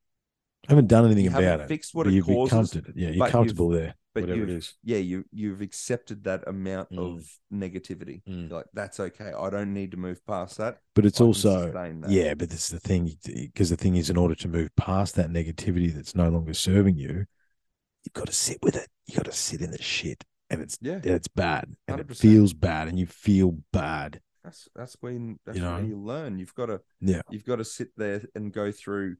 I haven't done anything you about it. fixed what it you've causes. Yeah, you're comfortable there, but whatever it you've yeah you you've accepted that amount Mm. of negativity. Mm. Like that's okay. I don't need to move past that. But it's I also, yeah, but that's the thing. Because the thing is, in order to move past that negativity that's no longer serving you, you've got to sit with it. You have got to sit in the shit. And it's, yeah. and it's bad. And it 100%. feels bad. And you feel bad. That's that's when that's You know? you learn. You've got to Yeah. you've got to sit there and go through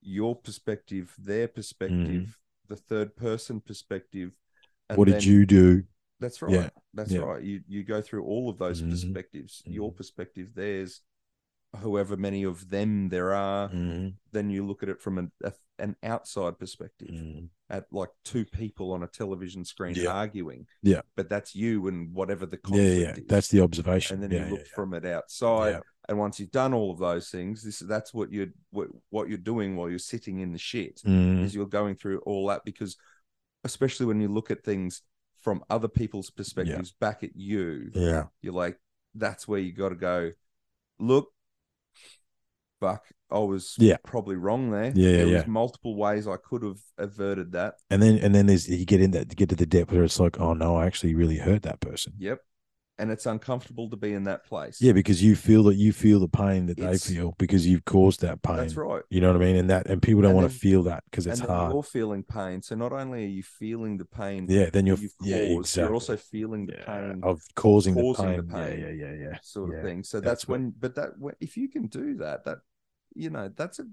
your perspective, their perspective, the third person perspective. What did you do? That's right. Yeah. That's Yeah. right. You you go through all of those Mhm. perspectives. Your Mhm. perspective, theirs, however many of them there are. Mhm. Then you look at it from an a, an outside perspective, at like two people on a television screen Yeah. arguing. Yeah. But that's you and whatever the conflict yeah, is. that's the observation. and then yeah, you look yeah, from it outside. Yeah. And once you've done all of those things, this that's what you're what, what you're doing while you're sitting in the shit Mhm. is you're going through all that because especially when you look at things from other people's perspectives back at you, yeah, you're like, that's where you got to go. Look, fuck, I was Yeah. probably wrong there. Yeah, yeah, there yeah. was multiple ways I could have averted that. and then and then there's you get in that get to the depth where it's like, oh no, I actually really hurt that person. Yep, and it's uncomfortable to be in that place. Yeah, because you feel that you feel the pain that It's- they feel because you've caused that pain. that's right. You know what I mean? And that and people don't And want then- to feel that because it's and hard. you're feeling pain. So not only are you feeling the pain Yeah, then you're you've yeah, exactly. you're also feeling the Yeah, pain of causing, causing the the pain. pain. Yeah, yeah, yeah, yeah. sort of thing. So That's that's, what- when, but that if you can do that, that you know that's a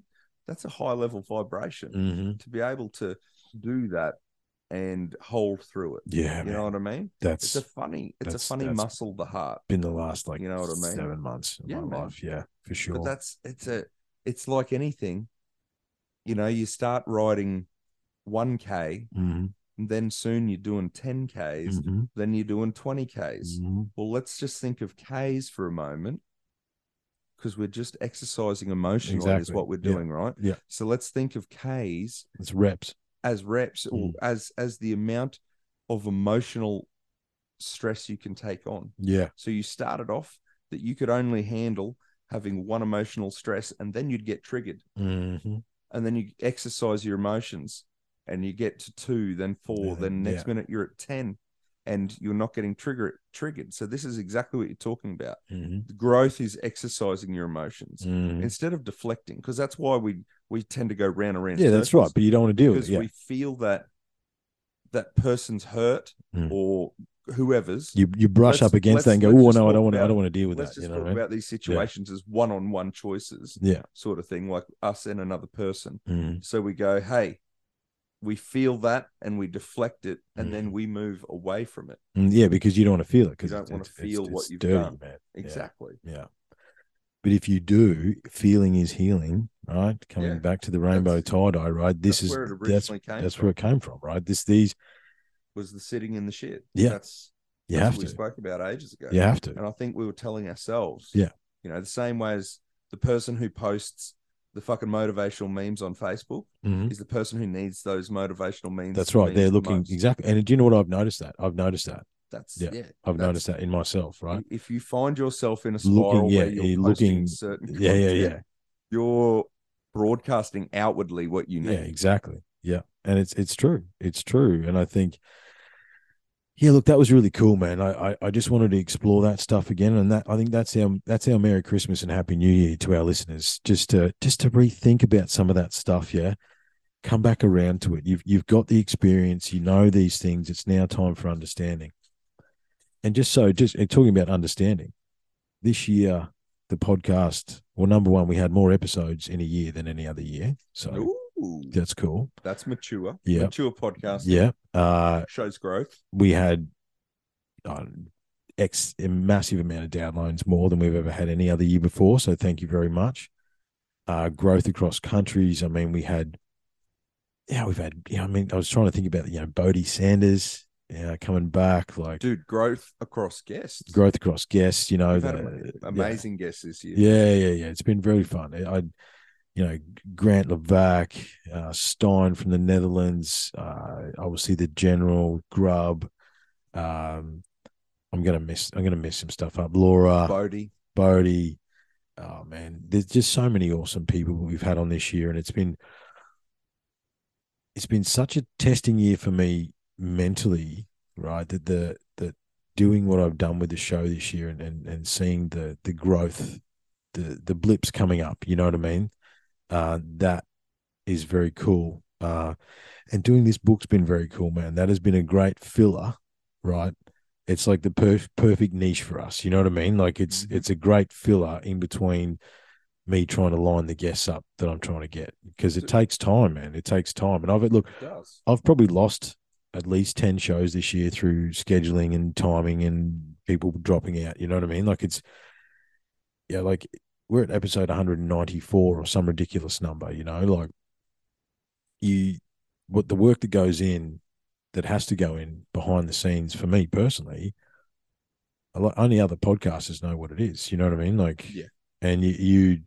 that's a high level vibration hmm to be able to do that and hold through it. Yeah, you man. know what I mean? that's It's a funny, it's a funny muscle, the heart. been the last like You know what I mean? seven months of Yeah, my man. life. Yeah, for sure. But that's it's a it's like anything. You know, you start riding one k, Mhm, and then soon you're doing ten k's, mhm, then you're doing twenty k's. mhm. Well, let's just think of K's for a moment because we're just exercising emotionally is what we're Yeah. doing, right? Yeah. So let's think of K's It's reps. As reps or Mm. as as the amount of emotional stress you can take on. Yeah, So you started off that you could only handle having one emotional stress and then you'd get triggered. hmm And then you exercise your emotions and you get to two, then four, Yeah, then next yeah. minute you're at 10 and you're not getting trigger triggered. So this is exactly what you're talking about. hmm Growth is exercising your emotions hmm instead of deflecting, because that's why we we tend to go round and round. Yeah, that's right. But you don't want to deal with it. Yeah, we feel that that person's hurt Mm. or whoever's. you you brush up against that and go, oh no, I don't want to. I don't want to deal with Let's that. just You know talk what I mean? about these situations as one-on-one choices, Yeah. sort of thing, like us and another person. Mhm. So we go, hey, we feel that and we deflect it, and Mm. then we move away from it. Mm, Yeah, because you don't want to feel it because you don't wanna feel it's- what it's you've dirty, done. man. Yeah. Exactly. Yeah. But if you do, feeling is healing, right? Coming Yeah. back to the rainbow tie dye, right? This is where it that's came that's from. where it came from, right? This these Was the sitting in the shit? Yeah. that's you that's have what we spoke about ages ago. you have to, and I think we were telling ourselves, Yeah. you know, the same way as the person who posts the fucking motivational memes on Facebook Mhm. is the person who needs those motivational memes. That's right. They're looking most. exactly. And do you know what I've noticed that? I've noticed that. That's Yeah. yeah. I've noticed that in myself, right? If you find yourself in a Looking, spiral yeah, where you're you're looking- certain Yeah, yeah, yeah. you're broadcasting outwardly what you need. Yeah, exactly. Yeah. And it's it's true. It's true. And I think yeah, look, that was really cool, man. I, I, I just wanted to explore that stuff again. And that I think that's our that's our Merry Christmas and Happy New Year to our listeners. Just to just to rethink about some of that stuff, yeah. Come back around to it. You've you've got the experience, you know these things. It's now time for understanding. And just so just talking about understanding, this year the podcast, well, number one, we had more episodes in a year than any other year. So Ooh, that's cool. that's mature. Yeah. Mature podcast. Yeah. Uh, Shows growth. we had uh, X a massive amount of downloads, more than we've ever had any other year before. So thank you very much. Uh, growth across countries. I mean, we had, yeah, we've had, yeah, I mean, I was trying to think about, you know, Bodie Sanders, yeah, coming back, like Dude, growth across guests. growth across guests, you know, the- ama- yeah. amazing guests this year. Yeah, yeah, yeah. It's been very fun. I, you know, Grant Levac, uh, Stein from the Netherlands, uh, obviously the General Grub. Um, I'm gonna miss. I'm gonna miss some stuff up. Laura, Bodie. Bodie. Oh man, there's just so many awesome people we've had on this year, and it's been it's been such a testing year for me mentally, right? That the that doing what I've done with the show this year and and, and seeing the the growth, the the blips coming up, you know what I mean? Uh, that is very cool. Uh, and doing this book's been very cool, man. That has been a great filler, right? It's like the perf- perfect niche for us. You know what I mean? Like it's Mhm. it's a great filler in between me trying to line the guests up that I'm trying to get because it takes time, man. It takes time, and I've look. I've probably lost at least 10 shows this year through scheduling and timing and people dropping out. You know what I mean? Like it's, yeah, like we're at episode 194 or some ridiculous number, you know, like you, what the work that goes in that has to go in behind the scenes for me personally, a lot, only other podcasters know what it is. You know what I mean? Like, Yeah. and you, you,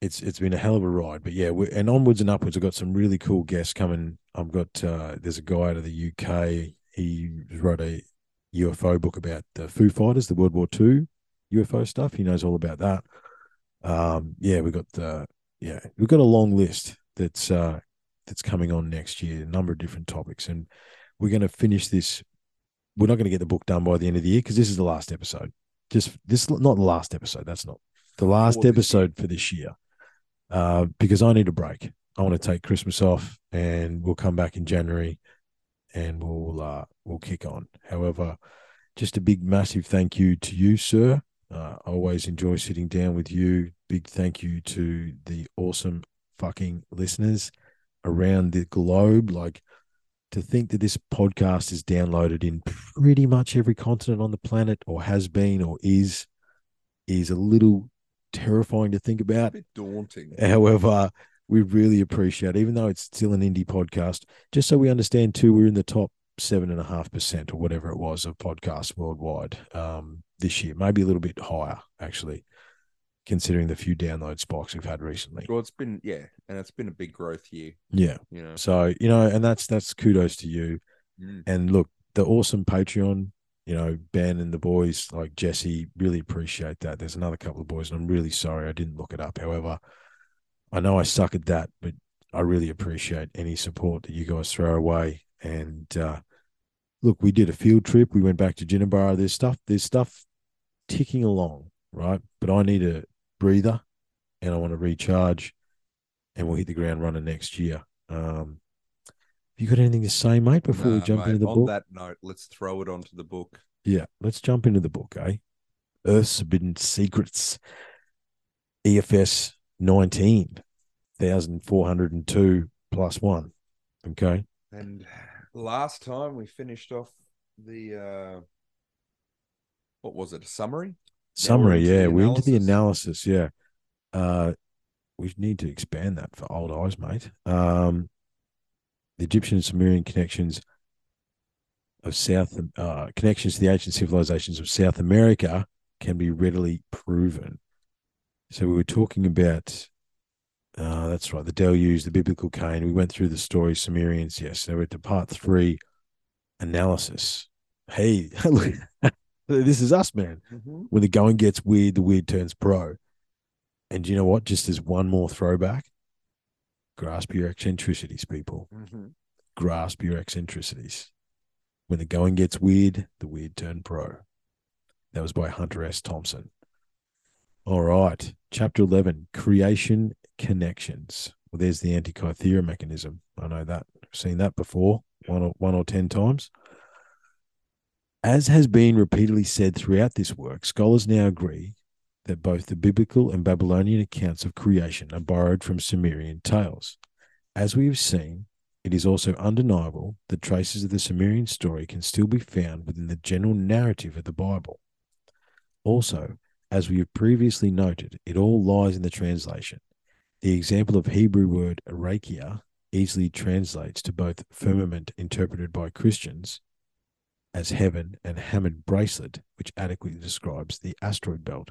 it's it's been a hell of a ride, but yeah, and onwards and upwards. I've got some really cool guests coming. I've got uh, there's a guy out of the UK. He wrote a UFO book about the Foo Fighters, the World War II UFO stuff. He knows all about that. Um, yeah, we got the yeah, we've got a long list that's uh, that's coming on next year. A number of different topics, and we're going to finish this. We're not going to get the book done by the end of the year because this is the last episode. Just this, not the last episode. That's not the last episode for this year. Uh, because I need a break. I want to take Christmas off, and we'll come back in January, and we'll uh, we'll kick on. However, just a big massive thank you to you, sir. Uh, I always enjoy sitting down with you. Big thank you to the awesome fucking listeners around the globe. Like to think that this podcast is downloaded in pretty much every continent on the planet, or has been, or is, is a little terrifying to think A about. bit daunting. However, we really appreciate, even though it's still an indie podcast, just so we understand too, we're in the top seven and a half percent or whatever it was of podcasts worldwide um, this year, maybe a little bit higher actually, considering the few download spikes we've had recently. Well, it's been yeah, and it's been a big growth year. Yeah. You know. So you know, and that's that's kudos to you. Mm. And look, the awesome Patreon, you know, Ben and the boys like Jesse really appreciate that. There's another couple of boys, and I'm really sorry I didn't look it up. However, I know I suck at that, but I really appreciate any support that you guys throw away. And uh, look, we did a field trip. We went back to Jinnabara. There's stuff. There's stuff ticking along, right? But I need a breather, and I want to recharge, and we'll hit the ground running next year. Um, you got anything to say, mate? Before we jump mate, into the on book, On that note, let's throw it onto the book. yeah, let's jump into the book, eh? Earth's Forbidden Secrets, EFS 19,402 plus one. Okay. And last time we finished off the uh what was it? A summary? Summary, yeah. We're into the analysis. analysis, yeah. Uh, we need to expand that for old eyes, mate. Um, the Egyptian and Sumerian connections of South uh, connections to the ancient civilizations of South America can be readily proven. So we were talking about uh, that's right, the deluge, the biblical Cain. We went through the story Sumerians, yes. So we're to part three analysis. Hey, look, this is us, man when the going gets weird, the weird turns pro. And you know what? Just as one more throwback, grasp your eccentricities, people. Mhm. Grasp your eccentricities. When the going gets weird, the weird turn pro. That was by Hunter S. Thompson. All right. Chapter 11 Creation Connections. Well, there's the Antikythera mechanism. I know that. I've seen that before, one or, one or 10 times. As has been repeatedly said throughout this work, scholars now agree that both the biblical and Babylonian accounts of creation are borrowed from Sumerian tales. As we have seen, it is also undeniable that traces of the Sumerian story can still be found within the general narrative of the Bible. Also, as we have previously noted, it all lies in the translation. The example of Hebrew word rakia easily translates to both firmament interpreted by Christians as heaven and hammered bracelet, which adequately describes the asteroid belt.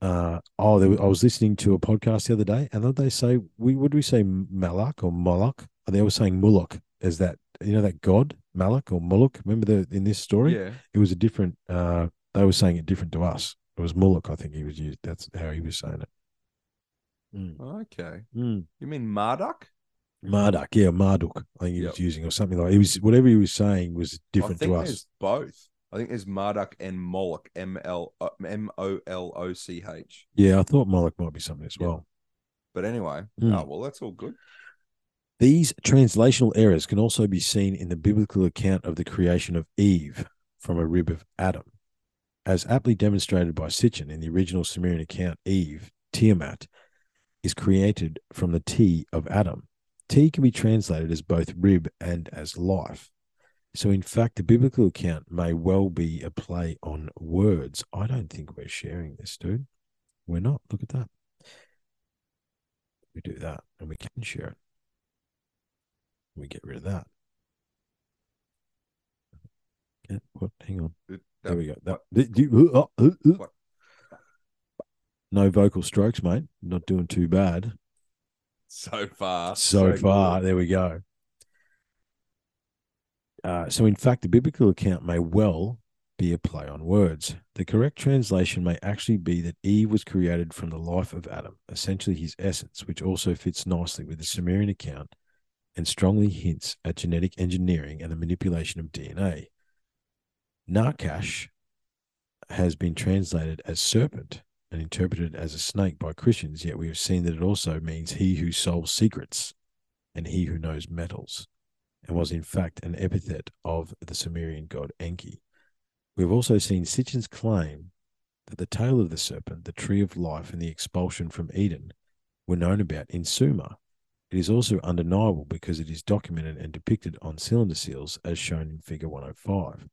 Uh, oh, there, I was listening to a podcast the other day, and they say we would we say Malak or Moloch? And they were saying Moloch as that you know that god Malak or Moloch. Remember the in this story, Yeah. it was a different. Uh, they were saying it different to us. It was Moloch, I think he was used. That's how he was saying it. Mm. Okay. Mm. You mean Marduk? Marduk, yeah, Marduk. I think he Yep. was using or something like. He was whatever he was saying was different I think to us. both. I think there's Marduk and Moloch. M L uh, M O L O C H. Yeah, I thought Moloch might be something as Yeah. well. But anyway, Mm. oh well, that's all good. These translational errors can also be seen in the biblical account of the creation of Eve from a rib of Adam. As aptly demonstrated by Sitchin in the original Sumerian account, Eve, Tiamat, is created from the T of Adam. T can be translated as both rib and as life. So, in fact, the biblical account may well be a play on words. I don't think we're sharing this, dude. We're not. Look at that. We do that and we can share it. We get rid of that. Yeah, what? Hang on. It- There we go. That, uh, uh, uh. What? No vocal strokes, mate. Not doing too bad. So far. so good. far. There we go. Uh, so, in fact, the biblical account may well be a play on words. The correct translation may actually be that Eve was created from the life of Adam, essentially his essence, which also fits nicely with the Sumerian account and strongly hints at genetic engineering and the manipulation of DNA. Nachash has been translated as serpent and interpreted as a snake by Christians, yet we have seen that it also means he who solves secrets and he who knows metals, and was in fact an epithet of the Sumerian god Enki. We have also seen Sitchin's claim that the tale of the serpent, the tree of life, and the expulsion from Eden were known about in Sumer. It is also undeniable because it is documented and depicted on cylinder seals as shown in Figure 105.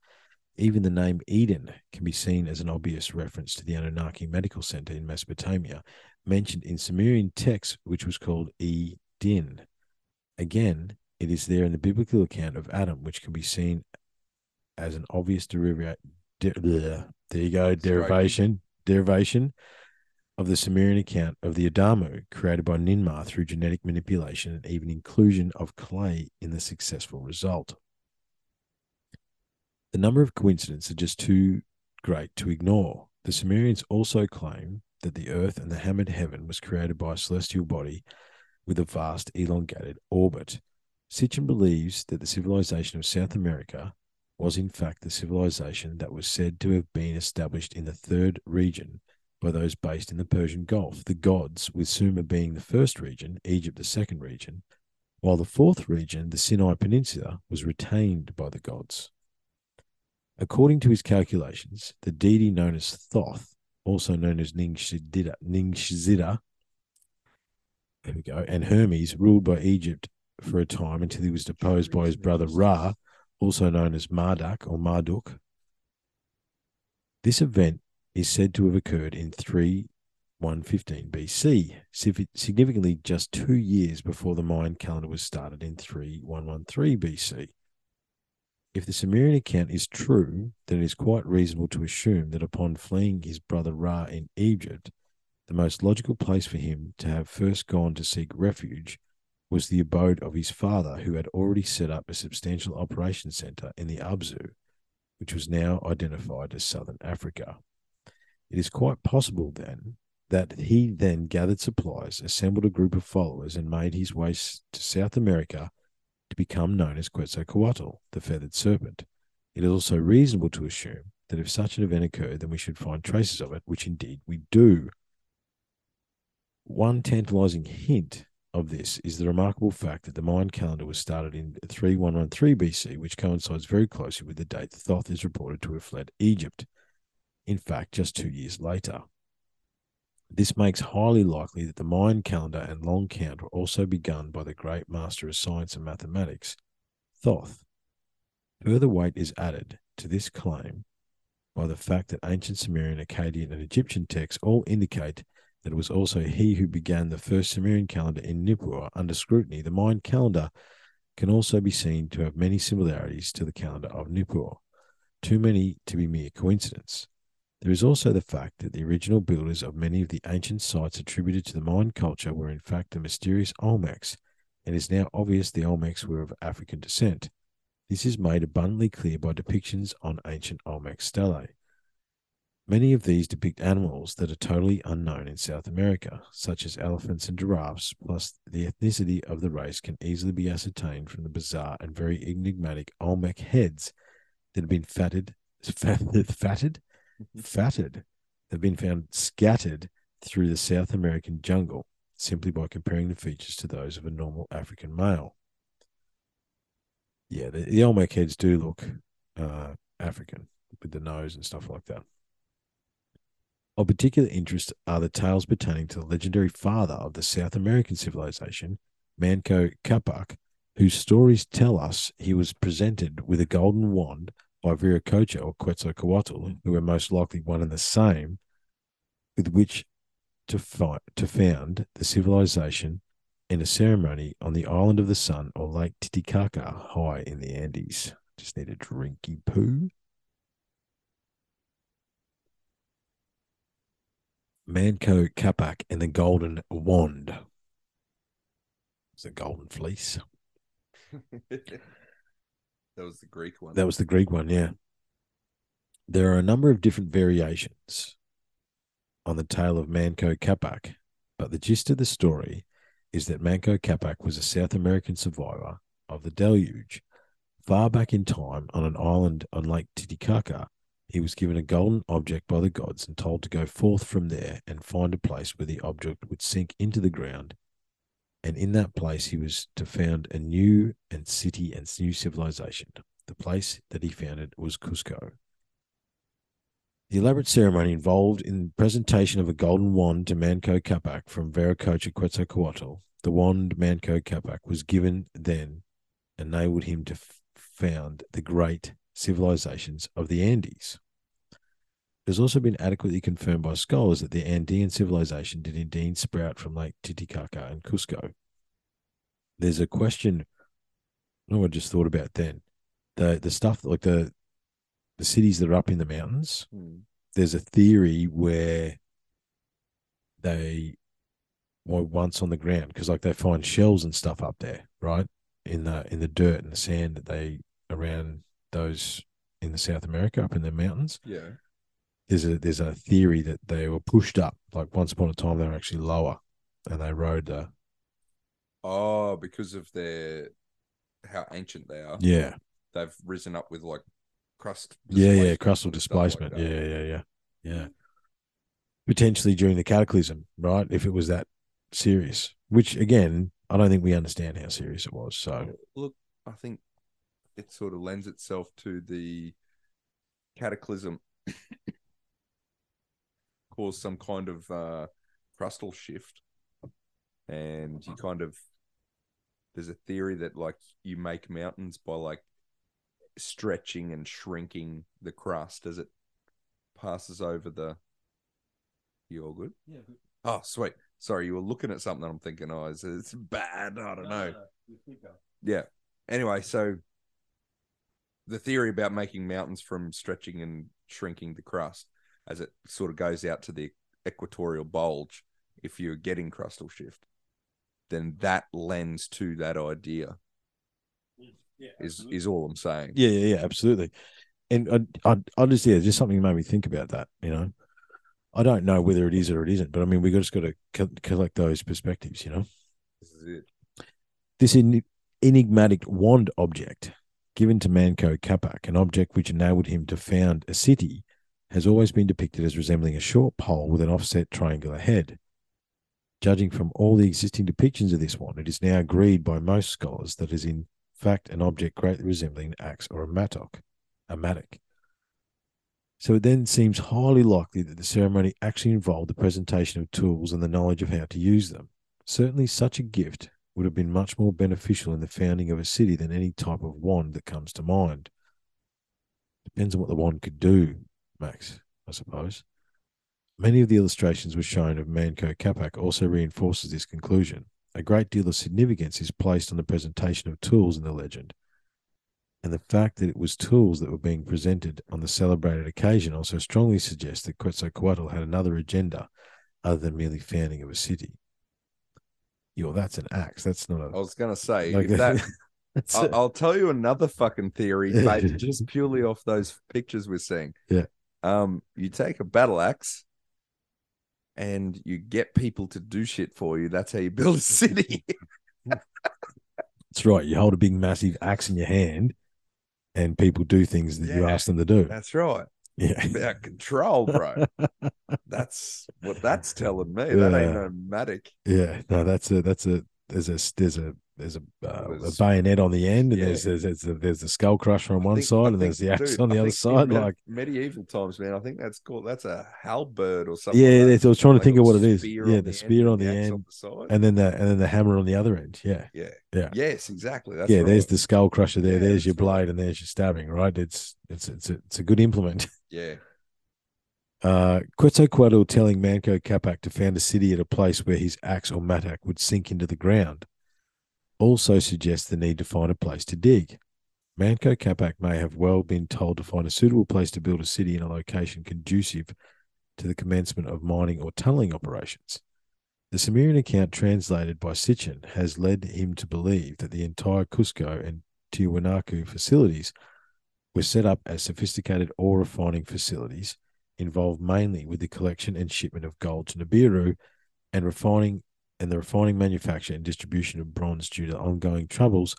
Even the name Eden can be seen as an obvious reference to the Anunnaki Medical Center in Mesopotamia, mentioned in Sumerian text, which was called E-Din. Again, it is there in the biblical account of Adam, which can be seen as an obvious deriva- de- bleh. there you go, derivation, derivation of the Sumerian account of the Adamu created by Ninmah through genetic manipulation and even inclusion of clay in the successful result. The number of coincidences are just too great to ignore. The Sumerians also claim that the earth and the hammered heaven was created by a celestial body with a vast elongated orbit. Sitchin believes that the civilization of South America was in fact the civilization that was said to have been established in the third region by those based in the Persian Gulf, the gods, with Sumer being the first region, Egypt the second region, while the fourth region, the Sinai Peninsula, was retained by the gods. According to his calculations, the deity known as Thoth, also known as Ningishzida, Ningishzida there we go, and Hermes ruled by Egypt for a time until he was deposed by his brother Ra, also known as Marduk or Marduk. This event is said to have occurred in 3115 BC, significantly just two years before the Mayan calendar was started in 3113 BC. If the Sumerian account is true, then it is quite reasonable to assume that upon fleeing his brother Ra in Egypt, the most logical place for him to have first gone to seek refuge was the abode of his father, who had already set up a substantial operations center in the Abzu, which was now identified as southern Africa. It is quite possible then that he then gathered supplies, assembled a group of followers, and made his way to South America to become known as Quetzalcoatl, the feathered serpent. It is also reasonable to assume that if such an event occurred, then we should find traces of it, which indeed we do. One tantalizing hint of this is the remarkable fact that the Mayan calendar was started in 3113 BC, which coincides very closely with the date Thoth is reported to have fled Egypt. In fact, just two years later. This makes highly likely that the Mayan calendar and long count were also begun by the great master of science and mathematics, Thoth. Further weight is added to this claim by the fact that ancient Sumerian, Akkadian, and Egyptian texts all indicate that it was also he who began the first Sumerian calendar in Nippur under scrutiny. The Mayan calendar can also be seen to have many similarities to the calendar of Nippur, too many to be mere coincidence. There is also the fact that the original builders of many of the ancient sites attributed to the Mayan culture were in fact the mysterious Olmecs, and it is now obvious the Olmecs were of African descent. This is made abundantly clear by depictions on ancient Olmec stelae. Many of these depict animals that are totally unknown in South America, such as elephants and giraffes, plus the ethnicity of the race can easily be ascertained from the bizarre and very enigmatic Olmec heads that have been fatted, fatted, fatted, fatted, have been found scattered through the South American jungle simply by comparing the features to those of a normal African male. Yeah, the, the Olmec heads do look uh, African with the nose and stuff like that. Of particular interest are the tales pertaining to the legendary father of the South American civilization, Manco Capac, whose stories tell us he was presented with a golden wand by Viracocha or Quetzalcoatl, who were most likely one and the same, with which to, to found the civilization in a ceremony on the island of the sun or Lake Titicaca high in the Andes. Just need a drinky poo. Manco Capac and the Golden Wand. It's a golden fleece. that was the Greek one. That was the Greek one, yeah. There are a number of different variations on the tale of Manco Capac, but the gist of the story is that Manco Capac was a South American survivor of the deluge. Far back in time, on an island on Lake Titicaca, he was given a golden object by the gods and told to go forth from there and find a place where the object would sink into the ground. And in that place, he was to found a new and city and new civilization. The place that he founded was Cusco. The elaborate ceremony involved in the presentation of a golden wand to Manco Capac from Viracocha Quetzalcoatl. The wand Manco Capac was given then enabled him to found the great civilizations of the Andes. It has also been adequately confirmed by scholars that the Andean civilization did indeed sprout from Lake Titicaca and Cusco. There's a question I I just thought about then. The the stuff like the the cities that are up in the mountains, Hmm. there's a theory where they were once on the ground because like they find shells and stuff up there, right? In the in the dirt and the sand that they around those in the South America up in the mountains. Yeah. There's a there's a theory that they were pushed up. Like once upon a time they were actually lower and they rode the Oh, because of their how ancient they are. yeah. They've risen up with like crust. Yeah, yeah, crustal stuff like displacement. yeah, yeah, yeah. Yeah. Potentially during the cataclysm, right? If it was that serious. Which again, I don't think we understand how serious it was. So Look, I think it sort of lends itself to the cataclysm cause some kind of uh, crustal shift, and you kind of there's a theory that like you make mountains by like stretching and shrinking the crust as it passes over the. You all good? Yeah. Oh, sweet. Sorry, you were looking at something. I'm thinking, oh, it's, it's bad. I don't know. Yeah. Anyway, so the theory about making mountains from stretching and shrinking the crust as it sort of goes out to the equatorial bulge, if you're getting crustal shift, then that lends to that idea. yeah, Is is all I'm saying. Yeah, yeah, yeah, absolutely. And I, I, I just yeah, just something made me think about that. You know, I don't know whether it is or it isn't, but I mean, we just got to co- collect those perspectives. You know, This is it. this en- enigmatic wand object given to Manco Capac, an object which enabled him to found a city, has always been depicted as resembling a short pole with an offset triangular head. Judging from all the existing depictions of this one, it is now agreed by most scholars that it is in fact an object greatly resembling an axe or a mattock, a mattock. So it then seems highly likely that the ceremony actually involved the presentation of tools and the knowledge of how to use them. Certainly, such a gift would have been much more beneficial in the founding of a city than any type of wand that comes to mind. Depends on what the wand could do, Max, I suppose. Many of the illustrations were shown of Manco Capac also reinforces this conclusion. A great deal of significance is placed on the presentation of tools in the legend, and the fact that it was tools that were being presented on the celebrated occasion also strongly suggests that Quetzalcoatl had another agenda other than merely founding of a city. Yo, that's an axe. That's not a. I was gonna say like, if that I'll, I'll tell you another fucking theory based just purely off those pictures we're seeing. Yeah. Um, you take a battle axe and you get people to do shit for you. That's how you build a city. That's right. You hold a big, massive axe in your hand, and people do things that you ask them to do. That's right. Yeah. About control, bro. That's what that's telling me. That ain't no mattock. Yeah. No, that's a that's a there's a there's a there's a, uh, a bayonet on the end, and Yeah. there's there's there's the, there's the skull crusher on one think- side, and there's the axe dude, on the I other side. Like, medieval times, man. I think that's called that's a halberd or something. yeah, like I was trying to think of what it is. spear Yeah, on the end spear on the end, the side. and then the and then the hammer on the other end. Yeah, yeah, yeah. yes, exactly. That's yeah, there's the skull crusher there. Yeah, there's your that's right. blade, and there's your stabbing. Right? It's it's it's a, it's a good implement. yeah. Uh, Quetzalcoatl telling Manco Capac to found a city at a place where his axe or mattock would sink into the ground also suggests the need to find a place to dig. Manco Capac may have well been told to find a suitable place to build a city in a location conducive to the commencement of mining or tunneling operations. The Sumerian account translated by Sitchin has led him to believe that the entire Cusco and Tiwanaku facilities were set up as sophisticated ore refining facilities involved mainly with the collection and shipment of gold to Nibiru and refining and the refining, manufacture, and distribution of bronze due to ongoing troubles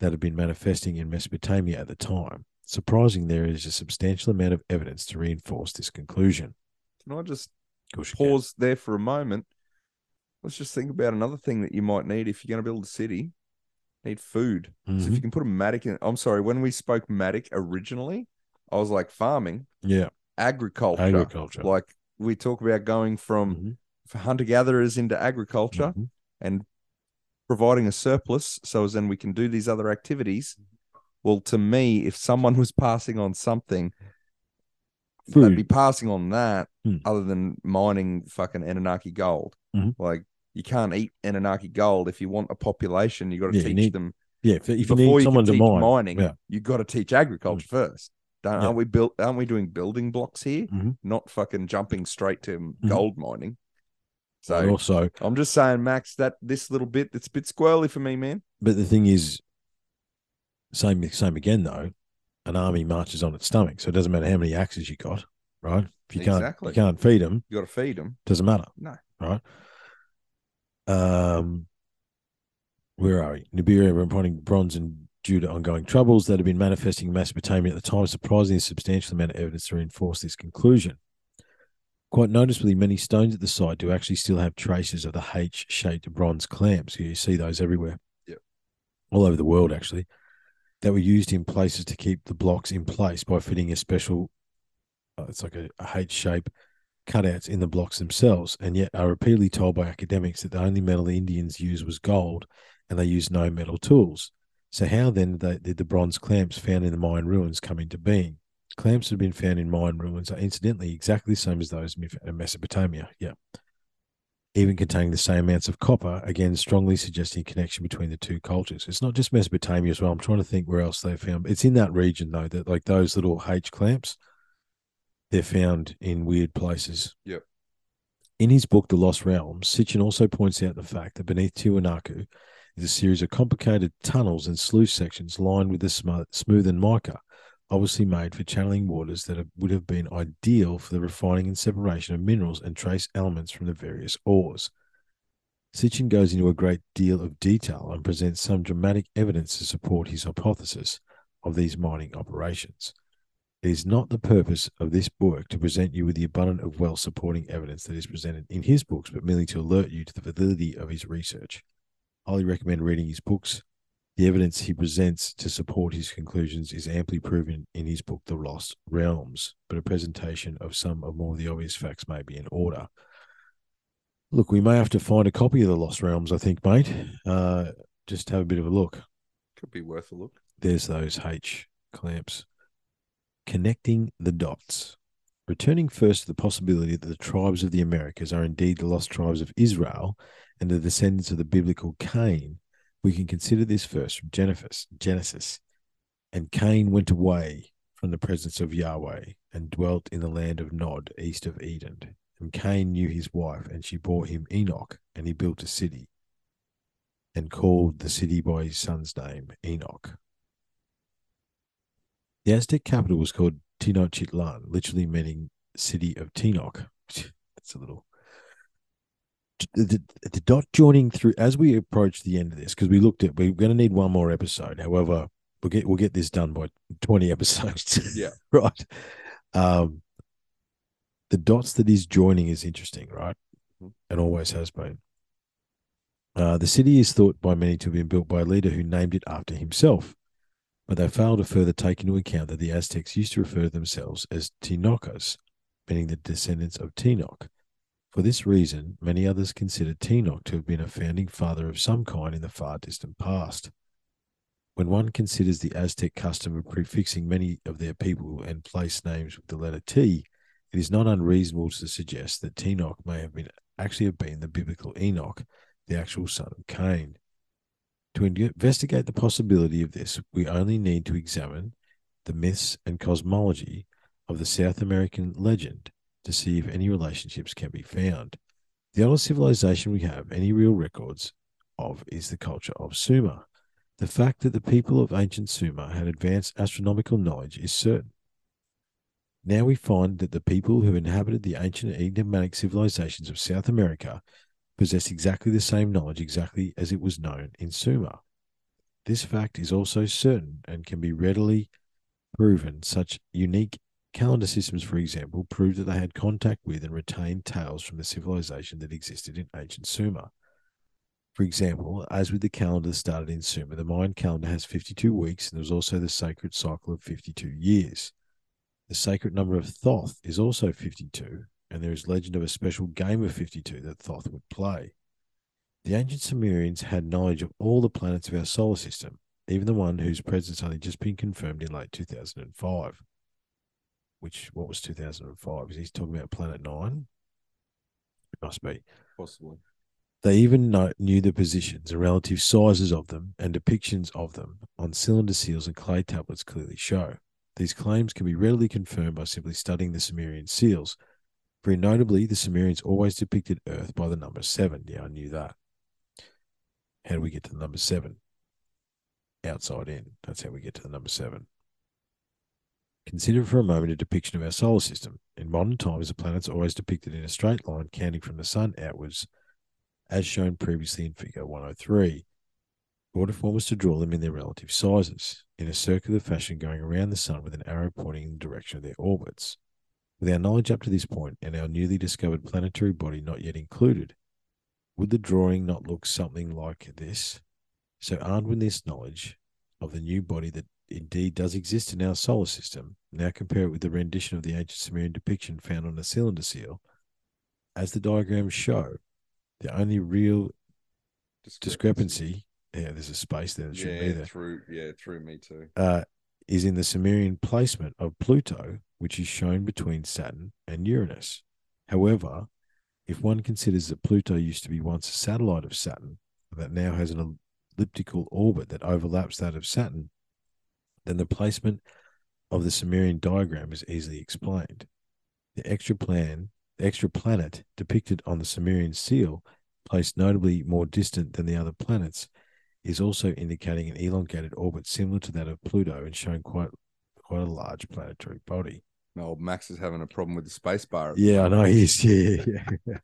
that had been manifesting in Mesopotamia at the time. Surprising, there is a substantial amount of evidence to reinforce this conclusion. Can I just pause there for a moment? Let's just think about another thing that you might need if you're going to build a city. Need food. So if Mhm. you can put a mattock in, I'm sorry, when we spoke mattock originally, I was like farming, Yeah, agriculture. agriculture. Like we talk about going from Mhm. hunter gatherers into agriculture Mhm. and providing a surplus so as then we can do these other activities. Well, to me, if someone was passing on something, they'd be passing on that Hmm. other than mining fucking Anunnaki gold. Mhm. Like you can't eat Anunnaki gold if you want a population. You got to Yeah, teach need- them Yeah, if, if you before need you someone can to teach mine, mining. yeah. You got to teach agriculture first. Don't, Yeah. Aren't we built? Aren't we doing building blocks here? Mhm. Not fucking jumping straight to Mm-hmm. gold mining. So And also, I'm just saying, Max, that this little bit, it's a bit squirrely for me, man. but the thing is, same same again though. An army marches on its stomach, so it doesn't matter how many axes you got, right? If you can't, Exactly. you can't feed them, You got to feed them. doesn't matter. No. Right. Um, where are we? Nibiru reporting bronze and due to ongoing troubles that have been manifesting in Mesopotamia at the time, surprisingly substantial amount of evidence to reinforce this conclusion. Quite noticeably, many stones at the site do actually still have traces of the H-shaped bronze clamps. You see those everywhere. Yep. All over the world, actually, that were used in places to keep the blocks in place by fitting a special, uh, it's like a, a H shape cutouts in the blocks themselves, and yet are repeatedly told by academics that the only metal the Indians used was gold, and they used no metal tools. So how then did the bronze clamps found in the Mayan ruins come into being? Clamps that have been found in Mayan ruins are incidentally exactly the same as those in uh, Mesopotamia. Yeah. Even containing the same amounts of copper, again, strongly suggesting a connection between the two cultures. It's not just Mesopotamia as well. I'm trying to think where else they found. It's in that region though, that like those little H clamps, they're found in weird places. Yep. In his book, The Lost Realms, Sitchin also points out the fact that beneath Tiwanaku is a series of complicated tunnels and sluice sections lined with the sm- smooth and mica, obviously made for channeling waters that would have been ideal for the refining and separation of minerals and trace elements from the various ores. Sitchin goes into a great deal of detail and presents some dramatic evidence to support his hypothesis of these mining operations. It is not the purpose of this book to present you with the abundant of well supporting evidence that is presented in his books, but merely to alert you to the validity of his research. Highly recommend reading his books. The evidence he presents to support his conclusions is amply proven in his book, The Lost Realms, but a presentation of some of more of the obvious facts may be in order. Look, we may have to find a copy of The Lost Realms, I think, mate. Uh, just have a bit of a look. Could be worth a look. There's those H clamps. Connecting the dots. Returning first to the possibility that the tribes of the Americas are indeed the lost tribes of Israel and the descendants of the biblical Cain, we can consider this verse from Genesis. Genesis. And Cain went away from the presence of Yahweh and dwelt in the land of Nod, east of Eden. And Cain knew his wife, and she bore him Enoch, and he built a city and called the city by his son's name, Enoch. The Aztec capital was called Tenochtitlan, literally meaning city of Tenoch. That's a little. The, the, dot joining through as we approach the end of this, because we looked at, we're going to need one more episode. However, we'll get we'll get this done by twenty episodes. Yeah. right. Um, the dots that he's joining is interesting, right? And always has been. Uh, the city is thought by many to have been built by a leader who named it after himself, but they fail to further take into account that the Aztecs used to refer to themselves as Tinocas, meaning the descendants of Tenoch. For this reason, many others consider Tenoch to have been a founding father of some kind in the far distant past. When one considers the Aztec custom of prefixing many of their people and place names with the letter T, it is not unreasonable to suggest that Tenoch may have been actually have been the biblical Enoch, the actual son of Cain. To investigate the possibility of this, we only need to examine the myths and cosmology of the South American legend to see if any relationships can be found. The only civilization we have any real records of is the culture of Sumer. The fact that the people of ancient Sumer had advanced astronomical knowledge is certain. Now we find that the people who inhabited the ancient enigmatic civilizations of South America possessed exactly the same knowledge exactly as it was known in Sumer. This fact is also certain and can be readily proven. Such unique calendar systems, for example, prove that they had contact with and retained tales from the civilization that existed in ancient Sumer. For example, as with the calendar that started in Sumer, the Mayan calendar has 52 weeks, and there's also the sacred cycle of 52 years. The sacred number of Thoth is also 52, and there is legend of a special game of 52 that Thoth would play. The ancient Sumerians had knowledge of all the planets of our solar system, even the one whose presence only just been confirmed in late 2005. Which, what was 2005? Is he talking about Planet Nine? It must be. Possibly. They even know, knew the positions and relative sizes of them, and depictions of them on cylinder seals and clay tablets clearly show. These claims can be readily confirmed by simply studying the Sumerian seals. Very notably, the Sumerians always depicted Earth by the number seven. Yeah, I knew that. How do we get to the number seven? Outside in. That's how we get to the number seven. Consider for a moment a depiction of our solar system. In modern times, the planets are always depicted in a straight line, counting from the sun outwards as shown previously in figure 103. Order form was to draw them in their relative sizes, in a circular fashion going around the sun with an arrow pointing in the direction of their orbits. With our knowledge up to this point and our newly discovered planetary body not yet included, would the drawing not look something like this? So, armed with this knowledge of the new body that indeed does exist in our solar system, now compare it with the rendition of the ancient Sumerian depiction found on a cylinder seal. As the diagrams show, the only real discrepancy, yeah, there's a space there that shouldn't be Yeah, there, through yeah, through me too. uh, is in the Sumerian placement of Pluto, which is shown between Saturn and Uranus. However, if one considers that Pluto used to be once a satellite of Saturn that now has an elliptical orbit that overlaps that of Saturn, then the placement of the Sumerian diagram is easily explained. The extra plan, the extra planet depicted on the Sumerian seal, placed notably more distant than the other planets, is also indicating an elongated orbit similar to that of Pluto and showing quite quite a large planetary body. No, Max is having a problem with the space bar. Yeah, I know he is. Yeah, yeah.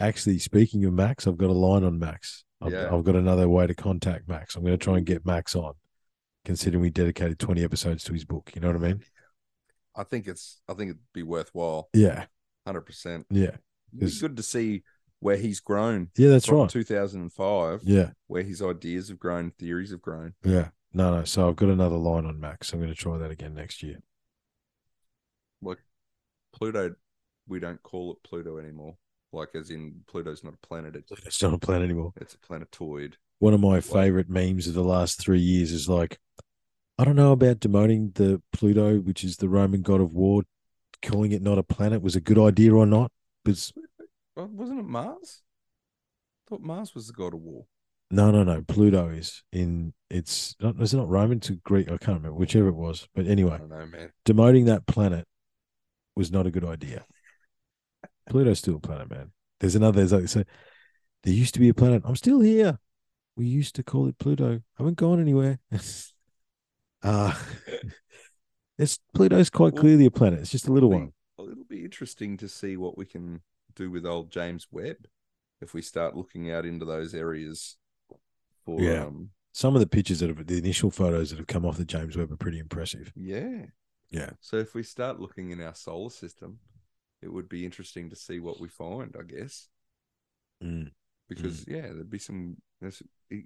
Actually, speaking of Max, I've got a line on Max. I've, Yeah. I've got another way to contact Max. I'm going to try and get Max on, considering we dedicated 20 episodes to his book. You know what I mean? I think it's I think it'd be worthwhile. Yeah, Hundred percent. yeah, It's good to see where he's grown yeah. That's right. 2005, Yeah, where his ideas have grown, theories have grown. yeah. No, no. So I've got another line on Max. I'm going to try that again next year. Like Pluto, we don't call it Pluto anymore. Like as in Pluto's not a planet; it's It's not a planet anymore. it's a planetoid. One of my favorite memes of the last three years is like, I don't know about demoting the Pluto, which is the Roman god of war, calling it not a planet was a good idea or not. Because Well, wasn't it Mars? I thought Mars was the god of war. no, no, no. Pluto is in it's not. Is it not Roman to Greek? I can't remember whichever it was. But anyway, know, man. demoting that planet was not a good idea. Pluto's still a planet, man. There's another. There's like so. There used to be a planet. I'm still here. We used to call it Pluto. I haven't gone anywhere. Ah, it's Pluto's quite Well, clearly a planet. It's just a little Be- one. Well, it'll be interesting to see what we can do with old James Webb if we start looking out into those areas. For, Yeah. um, Some of the pictures that have the initial photos that have come off the James Webb are pretty impressive. yeah, Yeah. So if we start looking in our solar system, it would be interesting to see what we find. I guess. Mm. because yeah, there'd be some it,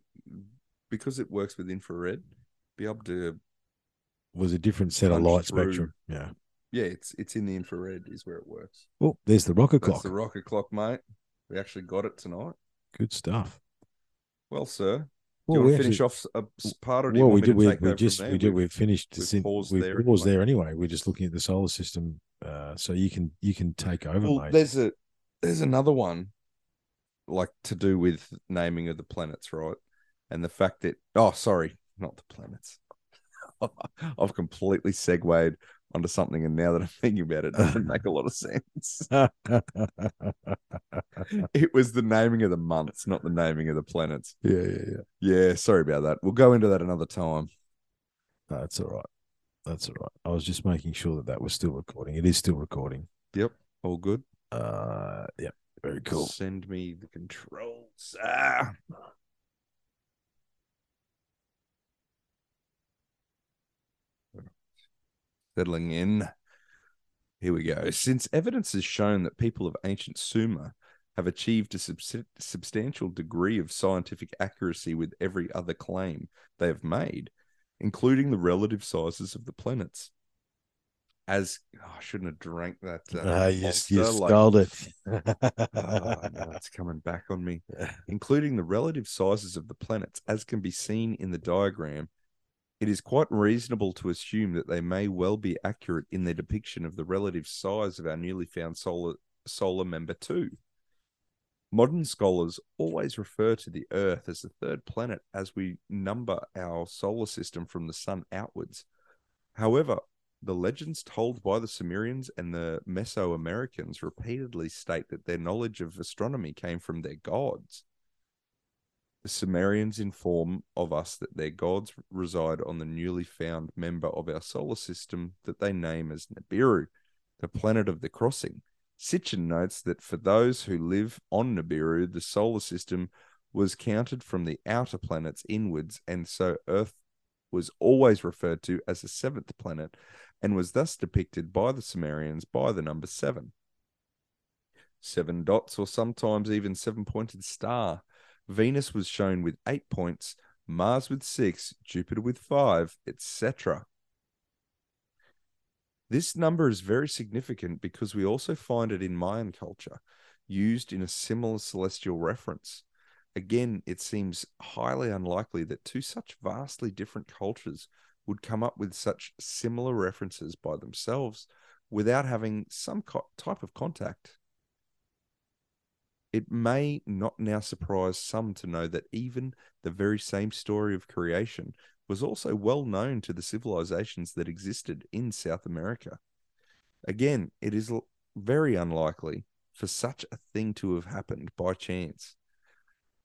because it works with infrared, be able to Was a different set of light through. spectrum. Yeah. yeah, it's it's in the infrared is where it works. Oh, there's the rocket That's clock. the rocket clock, mate. We actually got it tonight. Good stuff. Well, sir, do Well, you we want to finish actually- off a part, of well, we did. We, we just we did. We've- finished. we've sin- paused we there paused anyway. there anyway. We're just looking at the solar system. Uh, so you can you can take over, Well, mate. there's a there's another one, like to do with naming of the planets, right? And the fact that oh, sorry, not the planets. I've completely segued onto something, and now that I'm thinking about it, it doesn't make a lot of sense. it was the naming of the months, not the naming of the planets. yeah, yeah, yeah. Yeah, sorry about that. We'll go into that another time. No, that's all right. That's all right. I was just making sure that that was still recording. It is still recording. Yep, all good. Uh, yeah, very cool. Send me the controls. Ah. Settling in. Here we go. Since evidence has shown that people of ancient Sumer have achieved a subs- substantial degree of scientific accuracy with every other claim they have made, including the relative sizes of the planets. As oh, I shouldn't have drank that. Uh, yes, you monster, like- it. Oh, no, it's coming back on me. Including the relative sizes of the planets, as can be seen in the diagram, it is quite reasonable to assume that they may well be accurate in their depiction of the relative size of our newly found solar solar member two. Modern scholars always refer to the Earth as the third planet as we number our solar system from the sun outwards. However, the legends told by the Sumerians and the Mesoamericans repeatedly state that their knowledge of astronomy came from their gods. The Sumerians inform of us that their gods reside on the newly found member of our solar system that they name as Nibiru, the planet of the crossing. Sitchin notes that for those who live on Nibiru, the solar system was counted from the outer planets inwards, and so Earth was always referred to as the seventh planet and was thus depicted by the Sumerians by the number seven. Seven dots, or sometimes even seven pointed star. Venus was shown with eight points, Mars with six, Jupiter with five, etc. This number is very significant because we also find it in Mayan culture, used in a similar celestial reference. Again, it seems highly unlikely that two such vastly different cultures would come up with such similar references by themselves without having some co- type of contact. It may not now surprise some to know that even the very same story of creation was also well known to the civilizations that existed in South America. Again, it is very unlikely for such a thing to have happened by chance.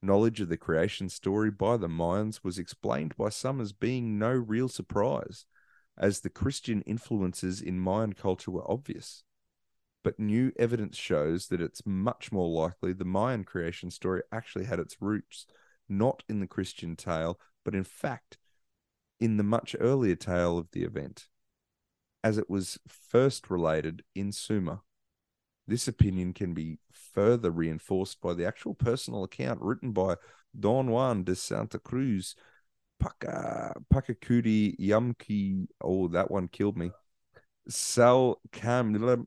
Knowledge of the creation story by the Mayans was explained by some as being no real surprise, as the Christian influences in Mayan culture were obvious. But new evidence shows that it's much more likely the Mayan creation story actually had its roots not in the Christian tale, but in fact in the much earlier tale of the event, as it was first related in Sumer. This opinion can be further reinforced by the actual personal account written by Don Juan de Santa Cruz, Paka, Pakakudi Yamki. Oh, that one killed me. Sal Cam,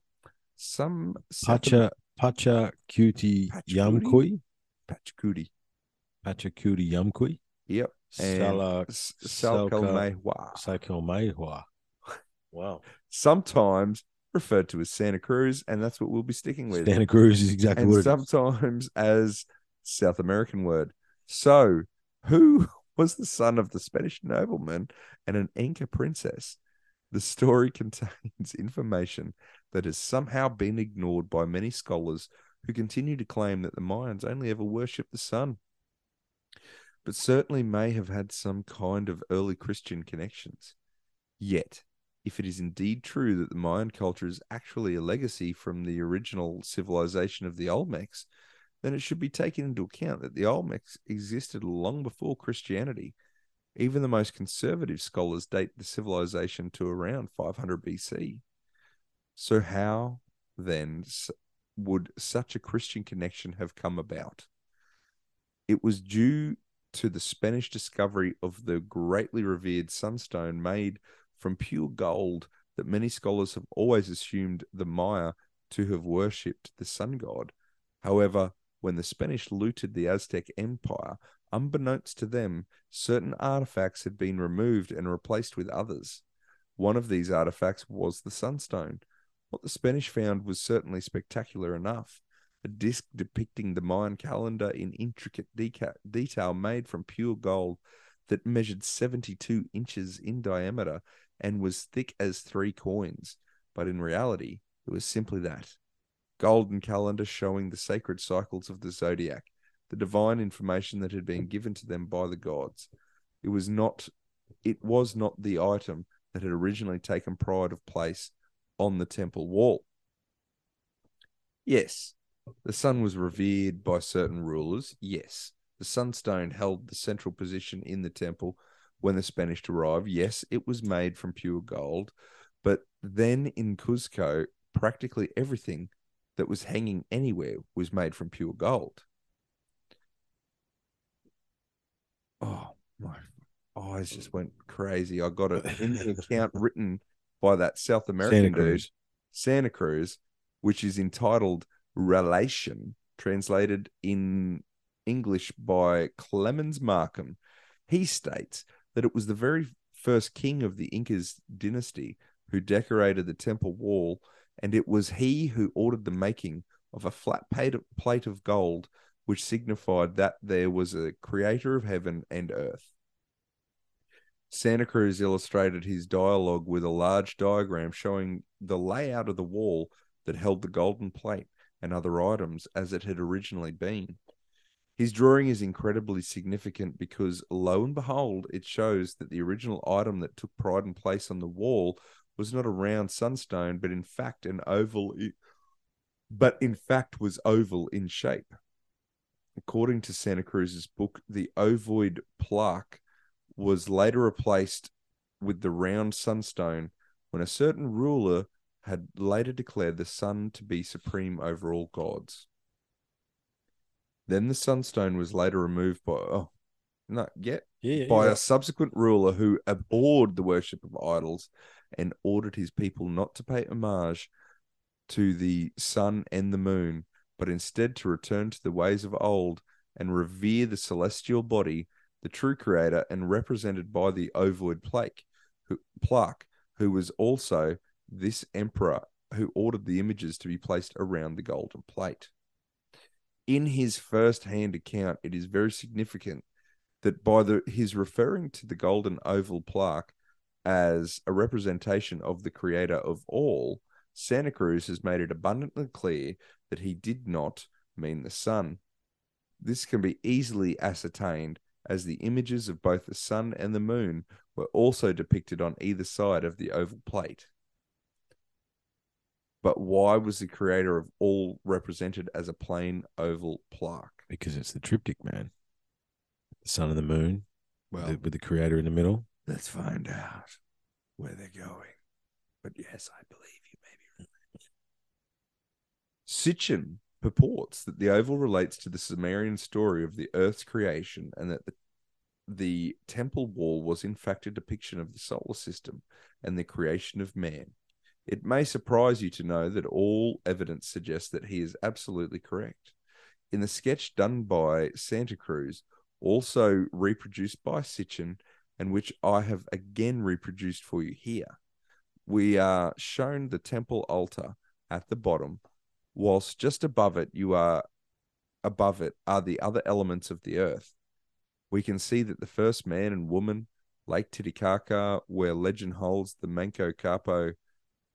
some Pacha Pacha Cutie? Yamkui. Pachakudi. Pacha Cutie Yamkui. Yep. And Sala S- Salka- Salkalmehwa. Saiko Wow. Sometimes referred to as Santa Cruz, and that's what we'll be sticking with. Santa Cruz is exactly and what it is. sometimes as South American word. So, who was the son of the Spanish nobleman and an Inca princess? The story contains information that has somehow been ignored by many scholars who continue to claim that the Mayans only ever worshipped the sun, but certainly may have had some kind of early Christian connections. Yet, if it is indeed true that the Mayan culture is actually a legacy from the original civilization of the Olmecs, then it should be taken into account that the Olmecs existed long before Christianity. Even the most conservative scholars date the civilization to around 500 BC. So, how then would such a Christian connection have come about? It was due to the Spanish discovery of the greatly revered sunstone made from pure gold that many scholars have always assumed the Maya to have worshipped the sun god. However, when the Spanish looted the Aztec Empire, unbeknownst to them, certain artifacts had been removed and replaced with others. One of these artifacts was the sunstone. What the Spanish found was certainly spectacular enough. A disc depicting the Mayan calendar in intricate deca- detail made from pure gold that measured 72 inches in diameter and was thick as three coins. But in reality, it was simply that golden calendar showing the sacred cycles of the zodiac, the divine information that had been given to them by the gods. It was not it was not the item that had originally taken pride of place on the temple wall. Yes, the sun was revered by certain rulers. Yes, the sunstone held the central position in the temple when the Spanish arrived. Yes, it was made from pure gold. But then in Cuzco, practically everything that was hanging anywhere was made from pure gold. Oh, my eyes just went crazy. I got in account written by that South American Santa dude, Cruz. Santa Cruz, which is entitled Relation, translated in English by Clements Markham. He states that it was the very first king of the Incas dynasty who decorated the temple wall, and it was he who ordered the making of a flat plate of gold, which signified that there was a creator of heaven and earth. Santa Cruz illustrated his dialogue with a large diagram showing the layout of the wall that held the golden plate and other items as it had originally been. His drawing is incredibly significant because, lo and behold, it shows that the original item that took pride and place on the wall was not a round sunstone, but in fact an oval, but in fact was oval in shape. According to Santa Cruz's book, the ovoid plaque was later replaced with the round sunstone when a certain ruler had later declared the sun to be supreme over all gods. Then the sunstone was later removed by oh no yet Yeah, by yeah. a subsequent ruler who abhorred the worship of idols and ordered his people not to pay homage to the sun and the moon, but instead to return to the ways of old and revere the celestial body, the true creator, and represented by the ovoid plaque, who, plaque, who was also this emperor who ordered the images to be placed around the golden plate. In his first hand account, it is very significant that by the his referring to the golden oval plaque as a representation of the creator of all, Santa Cruz has made it abundantly clear that he did not mean the sun. This can be easily ascertained as the images of both the sun and the moon were also depicted on either side of the oval plate. But why was the creator of all represented as a plain oval plaque? because it's the triptych, man. The sun and the moon, Well, the, with the creator in the middle. let's find out where they're going. But yes, I believe you may be right. Sitchin purports that the oval relates to the Sumerian story of the Earth's creation and that the, the temple wall was in fact a depiction of the solar system and the creation of man. It may surprise you to know that all evidence suggests that he is absolutely correct. In the sketch done by Santa Cruz, also reproduced by Sitchin, and which I have again reproduced for you here. We are shown the temple altar at the bottom, whilst just above it you are above it are the other elements of the earth. We can see that the first man and woman, Lake Titicaca, where legend holds the Manco Capac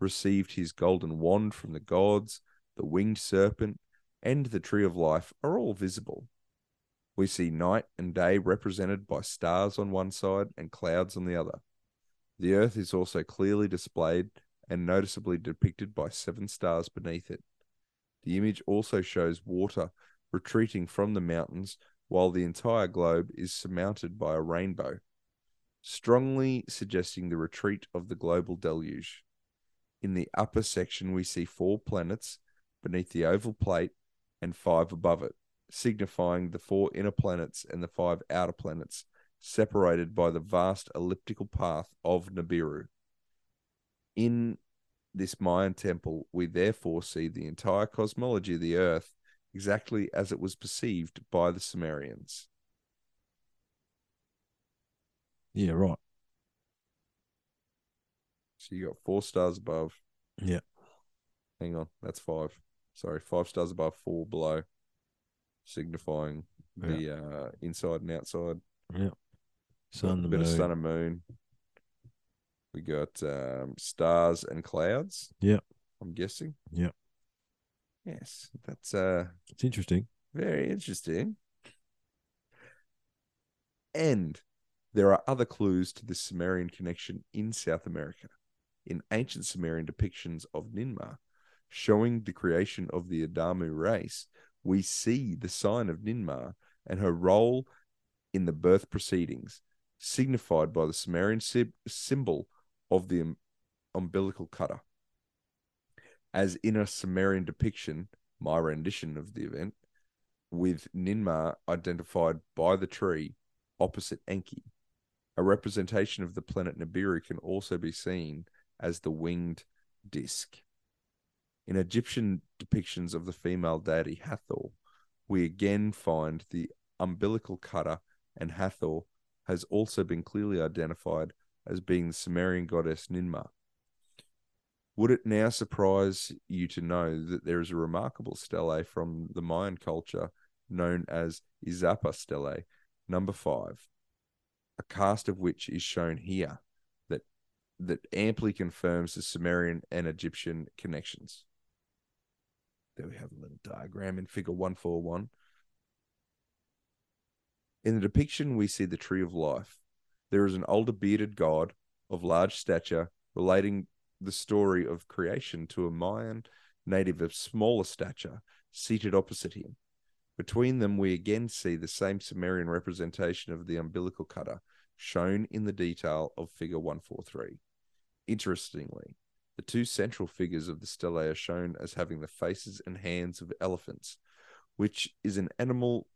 received his golden wand from the gods, the winged serpent, and the tree of life are all visible. We see night and day represented by stars on one side and clouds on the other. The earth is also clearly displayed and noticeably depicted by seven stars beneath it. The image also shows water retreating from the mountains while the entire globe is surmounted by a rainbow, strongly suggesting the retreat of the global deluge. In the upper section, we see four planets beneath the oval plate and five above it signifying the four inner planets and the five outer planets, separated by the vast elliptical path of Nibiru. In this Mayan temple, we therefore see the entire cosmology of the earth exactly as it was perceived by the Sumerians. Yeah, right. So you got four stars above. Yeah. Hang on, that's five. Sorry, five stars above, four below, signifying the uh, inside and outside. Yeah. Sun, the bit moon. of sun and moon. We got um, stars and clouds. Yeah. I'm guessing. Yeah. Yes, that's uh It's interesting. very interesting. And there are other clues to the Sumerian connection in South America. In ancient Sumerian depictions of Ninmah, showing the creation of the Adamu race, we see the sign of Ninmah and her role in the birth proceedings, signified by the Sumerian sy- symbol of the um- umbilical cutter. As in a Sumerian depiction, my rendition of the event, with Ninmah identified by the tree opposite Enki. A representation of the planet Nibiru can also be seen as the winged disc. In Egyptian depictions of the female deity Hathor, we again find the umbilical cutter, and Hathor has also been clearly identified as being the Sumerian goddess Ninmah. Would it now surprise you to know that there is a remarkable stele from the Mayan culture known as Izapa stele, number five, a cast of which is shown here that amply confirms the Sumerian and Egyptian connections. There we have a little diagram in figure 141. In the depiction, we see the tree of life. There is an older bearded god of large stature relating the story of creation to a Mayan native of smaller stature seated opposite him. Between them, we again see the same Sumerian representation of the umbilical cutter shown in the detail of figure 143. Interestingly, the two central figures of the stele are shown as having the faces and hands of elephants, which is an animal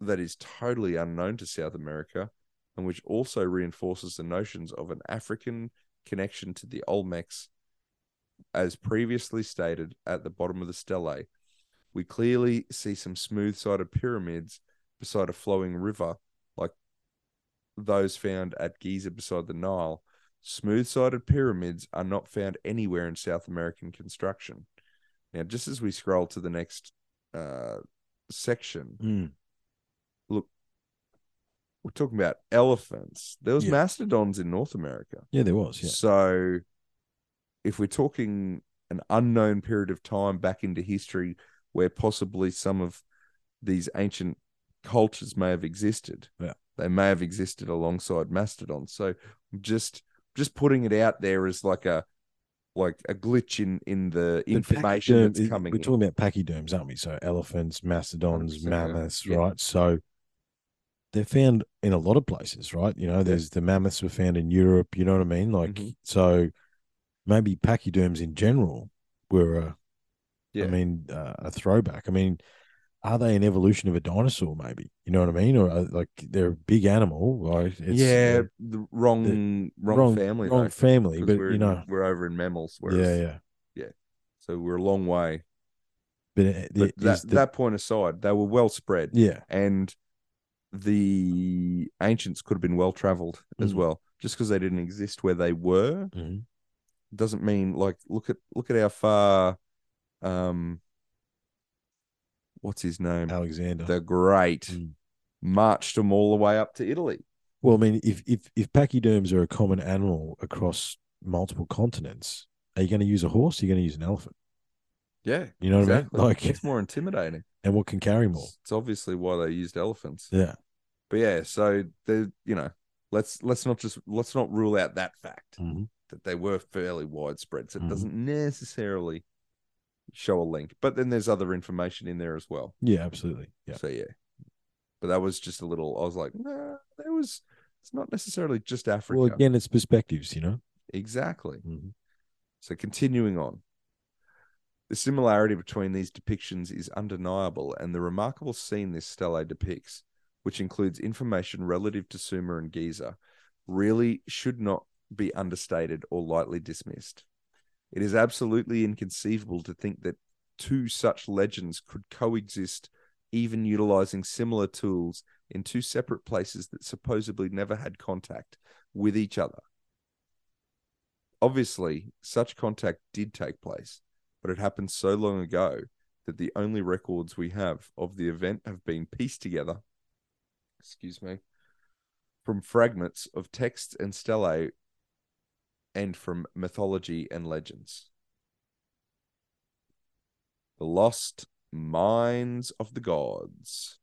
that is totally unknown to South America and which also reinforces the notions of an African connection to the Olmecs. As previously stated at the bottom of the stele, we clearly see some smooth sided pyramids beside a flowing river like those found at Giza beside the Nile. Smooth sided pyramids are not found anywhere in South American construction. Now, just as we scroll to the next uh, section, Mm. we're talking about elephants. There was Yeah. mastodons in North America. Yeah, there was. Yeah. So, if we're talking an unknown period of time back into history where possibly some of these ancient cultures may have existed, Yeah. they may have existed alongside mastodons. So, just just putting it out there as like a like a glitch in in the information pachyderm- that's coming. We're in. talking about pachyderms, aren't we? So elephants, mastodons, mammoths, Yeah. right? So they're found in a lot of places, right? You know, there's the mammoths were found in Europe. You know what I mean? Like, Mhm. so maybe pachyderms in general were a, Yeah. I mean, uh, a throwback. I mean, are they an evolution of a dinosaur? Maybe you know what I mean, or uh, like they're a big animal, right? It's, yeah, uh, the wrong wrong, wrong family, wrong though, family, but we're you know, we're over in mammals. Whereas, yeah, yeah. So we're a long way. But, it- But it that the- that point aside, they were well spread, yeah, and the ancients could have been well traveled as Mm. well. Just because they didn't exist where they were mhm. doesn't mean like look at look at how far, um, what's his name, Alexander. the Great, Mm. marched them all the way up to Italy. Well, I mean, if if if pachyderms are a common animal across multiple continents, are you going to use a horse? Are you going to use an elephant? Yeah, You know exactly. what I mean? Like, it's more intimidating. and what can carry more? It's, obviously why they used elephants. Yeah, But yeah, so the you know, let's let's not just let's not rule out that fact Mhm. that they were fairly widespread. So it Mhm. doesn't necessarily show a link. But then there's other information in there as well. yeah, absolutely. Yeah, So yeah. But that was just a little I was like, nah, there was it's not necessarily just Africa. well, again, it's perspectives, you know. exactly. Mhm. So continuing on. The similarity between these depictions is undeniable, and the remarkable scene this stele depicts, which includes information relative to Sumer and Giza, really should not be understated or lightly dismissed. It is absolutely inconceivable to think that two such legends could coexist, even utilizing similar tools in two separate places that supposedly never had contact with each other. Obviously, such contact did take place, but it happened so long ago that the only records we have of the event have been pieced together, excuse me, from fragments of texts and stelae and from mythology and legends. The Lost Mines of the Gods.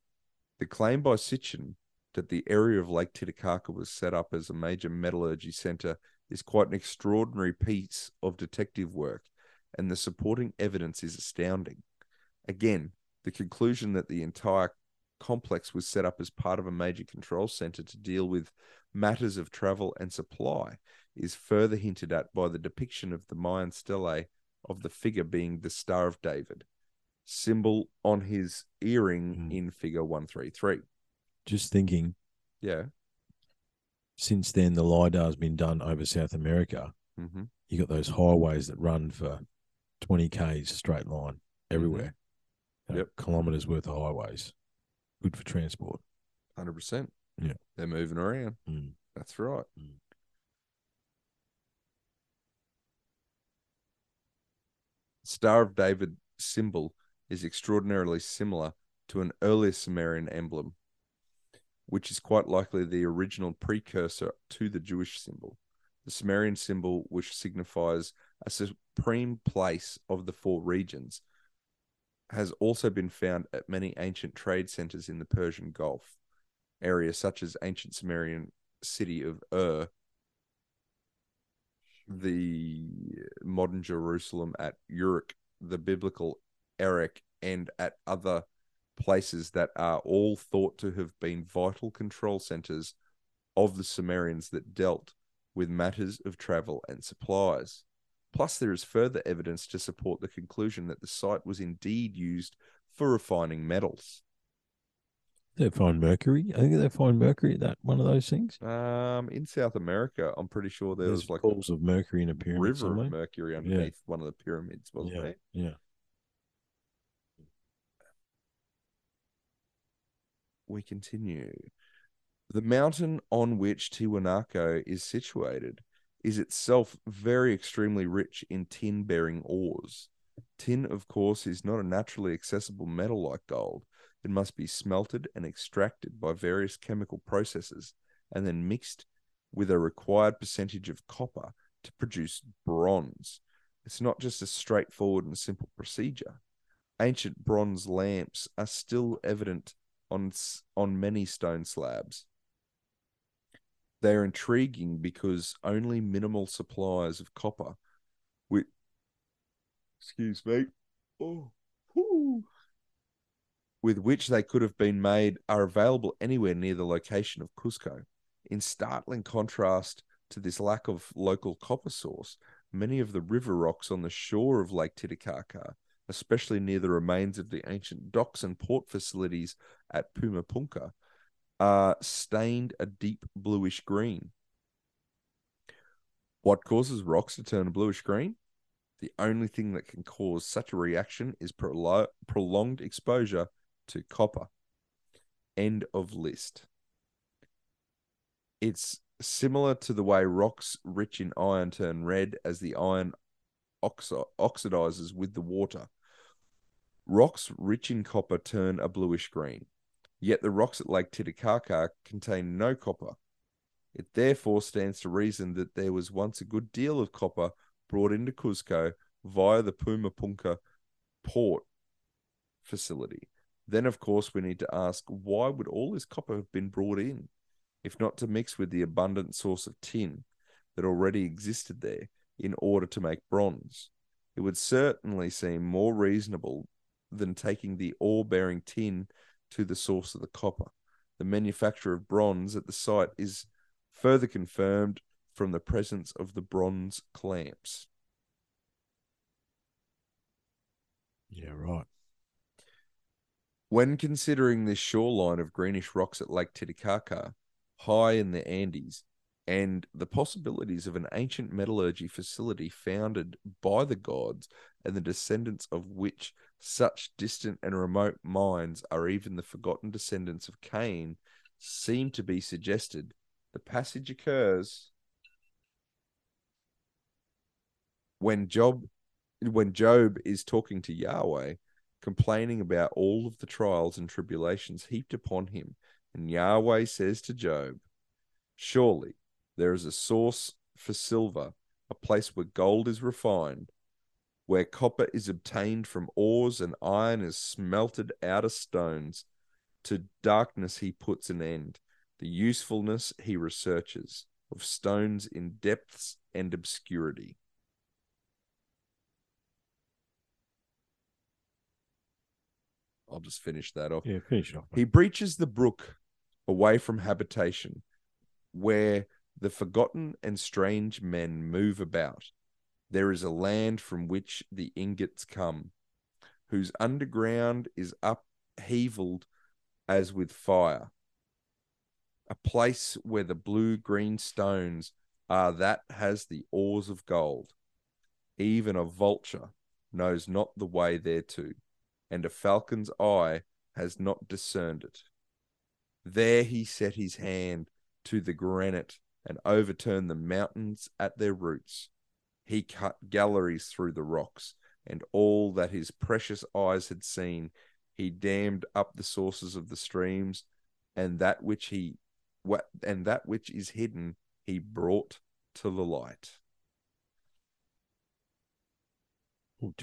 The claim by Sitchin that the area of Lake Titicaca was set up as a major metallurgy center is quite an extraordinary piece of detective work, and the supporting evidence is astounding. Again, the conclusion that the entire complex was set up as part of a major control center to deal with matters of travel and supply is further hinted at by the depiction of the Mayan stele of the figure being the Star of David, symbol on his earring Mm. in figure 133. Just thinking, Yeah. since then the LIDAR's been done over South America. Mm-hmm. You got those highways that run for 20 Ks straight line everywhere. Know, Yep. Kilometers worth of highways. Good for transport. 100%. Yeah. They're moving around. Mm. That's right. Mm. Star of David symbol is extraordinarily similar to an earlier Sumerian emblem, which is quite likely the original precursor to the Jewish symbol. The Sumerian symbol, which signifies a supreme place of the four regions, has also been found at many ancient trade centers in the Persian Gulf area, such as ancient Sumerian city of Ur, the modern Jerusalem at Uruk, the biblical Erech, and at other places that are all thought to have been vital control centers of the Sumerians that dealt with matters of travel and supplies. Plus, there is further evidence to support the conclusion that the site was indeed used for refining metals. They find mercury. I think they find mercury at that one of those things. Um, in South America, I'm pretty sure there There's was like pools of mercury in a pyramid river somewhere. of mercury underneath one of the pyramids, wasn't Yeah, there? yeah. we continue. The mountain on which Tiwanaku is situated is itself very extremely rich in tin bearing ores. Tin, of course, is not a naturally accessible metal like gold. It must be smelted and extracted by various chemical processes and then mixed with a required percentage of copper to produce bronze. It's not just a straightforward and simple procedure. Ancient bronze lamps are still evident on on many stone slabs. They are intriguing because only minimal supplies of copper, with excuse me, oh, whew, with which they could have been made, are available anywhere near the location of Cusco. In startling contrast to this lack of local copper source, many of the river rocks on the shore of Lake Titicaca, especially near the remains of the ancient docks and port facilities at Pumapunka, are stained a deep bluish green. What causes rocks to turn bluish green? The only thing that can cause such a reaction is prolo- prolonged exposure to copper. End of list. It's similar to the way rocks rich in iron turn red as the iron oxi- oxidizes with the water. Rocks rich in copper turn a bluish green, yet the rocks at Lake Titicaca contain no copper. It therefore stands to reason that there was once a good deal of copper brought into Cusco via the Pumapunka port facility. Then, of course, we need to ask why would all this copper have been brought in, if not to mix with the abundant source of tin that already existed there in order to make bronze? It would certainly seem more reasonable than taking the ore bearing tin to the source of the copper. The manufacture of bronze at the site is further confirmed from the presence of the bronze clamps. Yeah, right. When considering this shoreline of greenish rocks at Lake Titicaca, high in the Andes, and the possibilities of an ancient metallurgy facility founded by the gods and the descendants of which such distant and remote minds are even the forgotten descendants of Cain seem to be suggested, the passage occurs when Job when Job is talking to Yahweh, complaining about all of the trials and tribulations heaped upon him, and Yahweh says to Job, Surely there is a source for silver, a place where gold is refined, where copper is obtained from ores and iron is smelted out of stones. To darkness he puts an end, the usefulness he researches of stones in depths and obscurity. I'll just finish that off. Yeah, finish it off. He breaches the brook away from habitation, where the forgotten and strange men move about. There is a land from which the ingots come, whose underground is upheavaled as with fire. A place where the blue green stones are that has the ores of gold. Even a vulture knows not the way thereto, and a falcon's eye has not discerned it. There he set his hand to the granite and overturned the mountains at their roots. He cut galleries through the rocks, and all that his precious eyes had seen, he dammed up the sources of the streams, and that which he what and that which is hidden he brought to the light.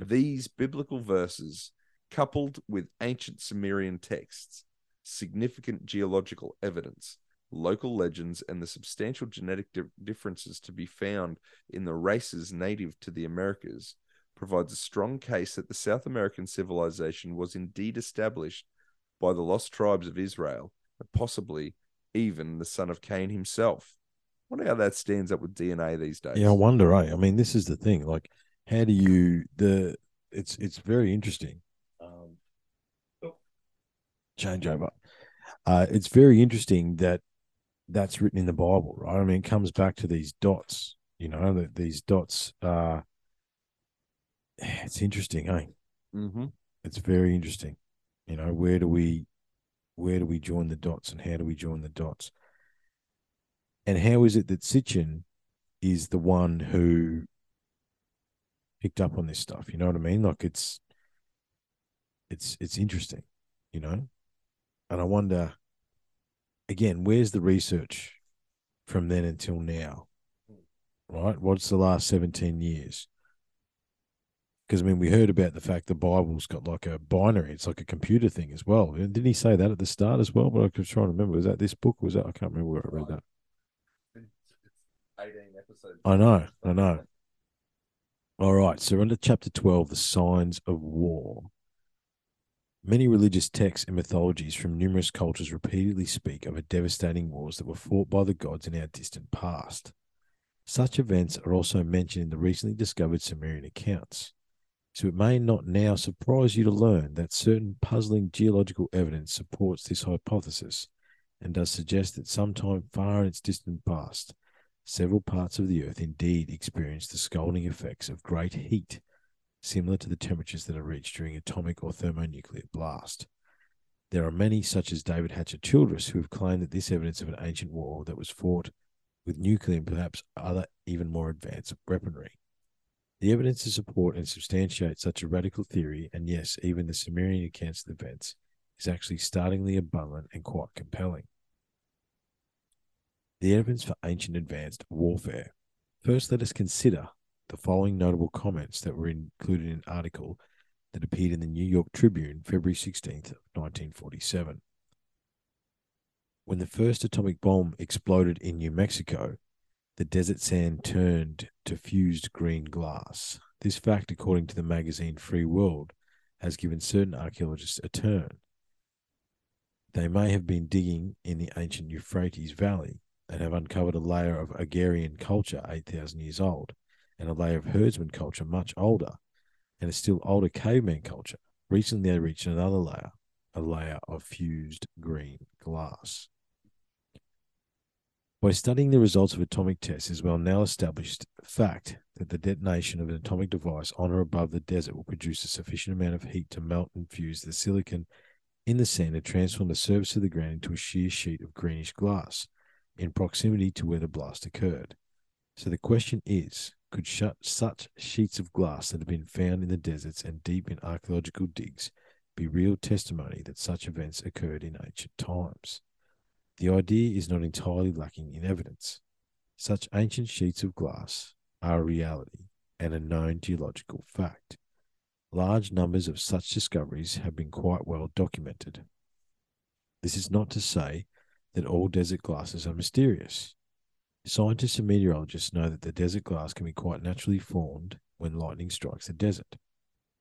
These biblical verses, coupled with ancient Sumerian texts, significant geological evidence, local legends, and the substantial genetic di- differences to be found in the races native to the Americas, provides a strong case that the South American civilization was indeed established by the lost tribes of Israel, and possibly even the son of Cain himself. wonder how that stands up with DNA these days. Yeah, I wonder, eh? I mean, this is the thing. Like, how do you the? It's it's very interesting. Um, change over. Uh, it's very interesting that that's written in the Bible, right? I mean, it comes back to these dots. You know, that these dots. Uh, it's interesting, eh? Mm-hmm. It's very interesting. You know, where do we, where do we join the dots, and how do we join the dots? And how is it that Sitchin is the one who picked up on this stuff? You know what I mean? Like it's, it's it's interesting, you know. And I wonder, again, where's the research from then until now? Right? What's the last 17 years? Because, I mean, we heard about the fact the Bible's got like a binary, it's like a computer thing as well. Didn't he say that at the start as well? But I was trying to remember. Was that this book? Was that? I can't remember where I read that. Eighteen episodes. I know, I know. All right, so under chapter 12, the signs of war. Many religious texts and mythologies from numerous cultures repeatedly speak of a devastating wars that were fought by the gods in our distant past. Such events are also mentioned in the recently discovered Sumerian accounts. So it may not now surprise you to learn that certain puzzling geological evidence supports this hypothesis and does suggest that sometime far in its distant past, several parts of the Earth indeed experienced the scalding effects of great heat, similar to the temperatures that are reached during atomic or thermonuclear blast. There are many, such as David Hatcher Childress, who have claimed that this evidence of an ancient war that was fought with nuclear and perhaps other even more advanced weaponry. The evidence to support and substantiate such a radical theory, and yes, even the Sumerian accounts of the events, is actually startlingly abundant and quite compelling. The evidence for ancient advanced warfare. First, let us consider the following notable comments that were included in an article that appeared in the New York Tribune February 16th, 1947. When the first atomic bomb exploded in New Mexico, the desert sand turned to fused green glass. This fact, according to the magazine Free World, has given certain archaeologists a turn. They may have been digging in the ancient Euphrates Valley and have uncovered a layer of Agarian culture 8,000 years old and a layer of herdsman culture much older. and a still older caveman culture, recently they reached another layer, a layer of fused green glass. By studying the results of atomic tests, is well now established fact that the detonation of an atomic device on or above the desert will produce a sufficient amount of heat to melt and fuse the silicon in the sand and transform the surface of the ground into a sheer sheet of greenish glass in proximity to where the blast occurred. So the question is could shut such sheets of glass that have been found in the deserts and deep in archaeological digs be real testimony that such events occurred in ancient times? The idea is not entirely lacking in evidence. Such ancient sheets of glass are a reality and a known geological fact. Large numbers of such discoveries have been quite well documented. This is not to say that all desert glasses are mysterious. Scientists and meteorologists know that the desert glass can be quite naturally formed when lightning strikes the desert.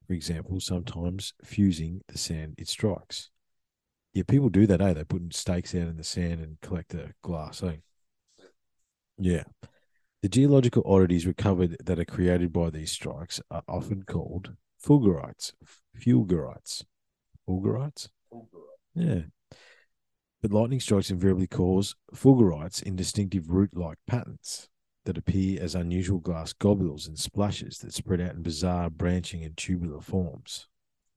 For example, sometimes fusing the sand it strikes. Yeah, people do that, eh? They put stakes out in the sand and collect the glass, eh? Yeah. The geological oddities recovered that are created by these strikes are often called fulgurites. Fulgurites. Fulgurites? Yeah. But lightning strikes invariably cause fulgurites in distinctive root like patterns that appear as unusual glass globules and splashes that spread out in bizarre branching and tubular forms.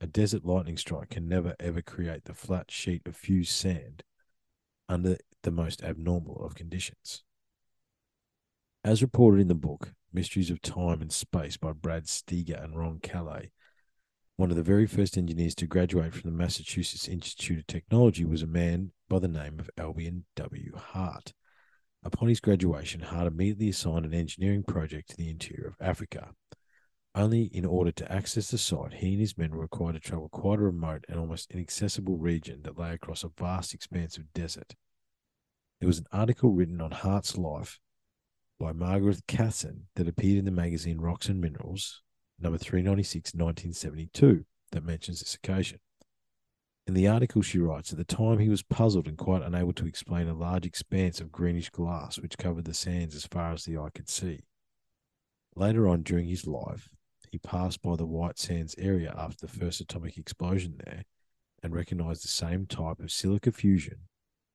A desert lightning strike can never ever create the flat sheet of fused sand under the most abnormal of conditions. As reported in the book Mysteries of Time and Space by Brad Steiger and Ron Calais, one of the very first engineers to graduate from the Massachusetts Institute of Technology was a man by the name of Albion W. Hart. Upon his graduation, Hart immediately assigned an engineering project to the interior of Africa. Only in order to access the site, he and his men were required to travel quite a remote and almost inaccessible region that lay across a vast expanse of desert. There was an article written on Hart's life by Margaret Casson that appeared in the magazine Rocks and Minerals, number 396, 1972, that mentions this occasion. In the article, she writes, At the time, he was puzzled and quite unable to explain a large expanse of greenish glass which covered the sands as far as the eye could see. Later on during his life, he passed by the White Sands area after the first atomic explosion there and recognized the same type of silica fusion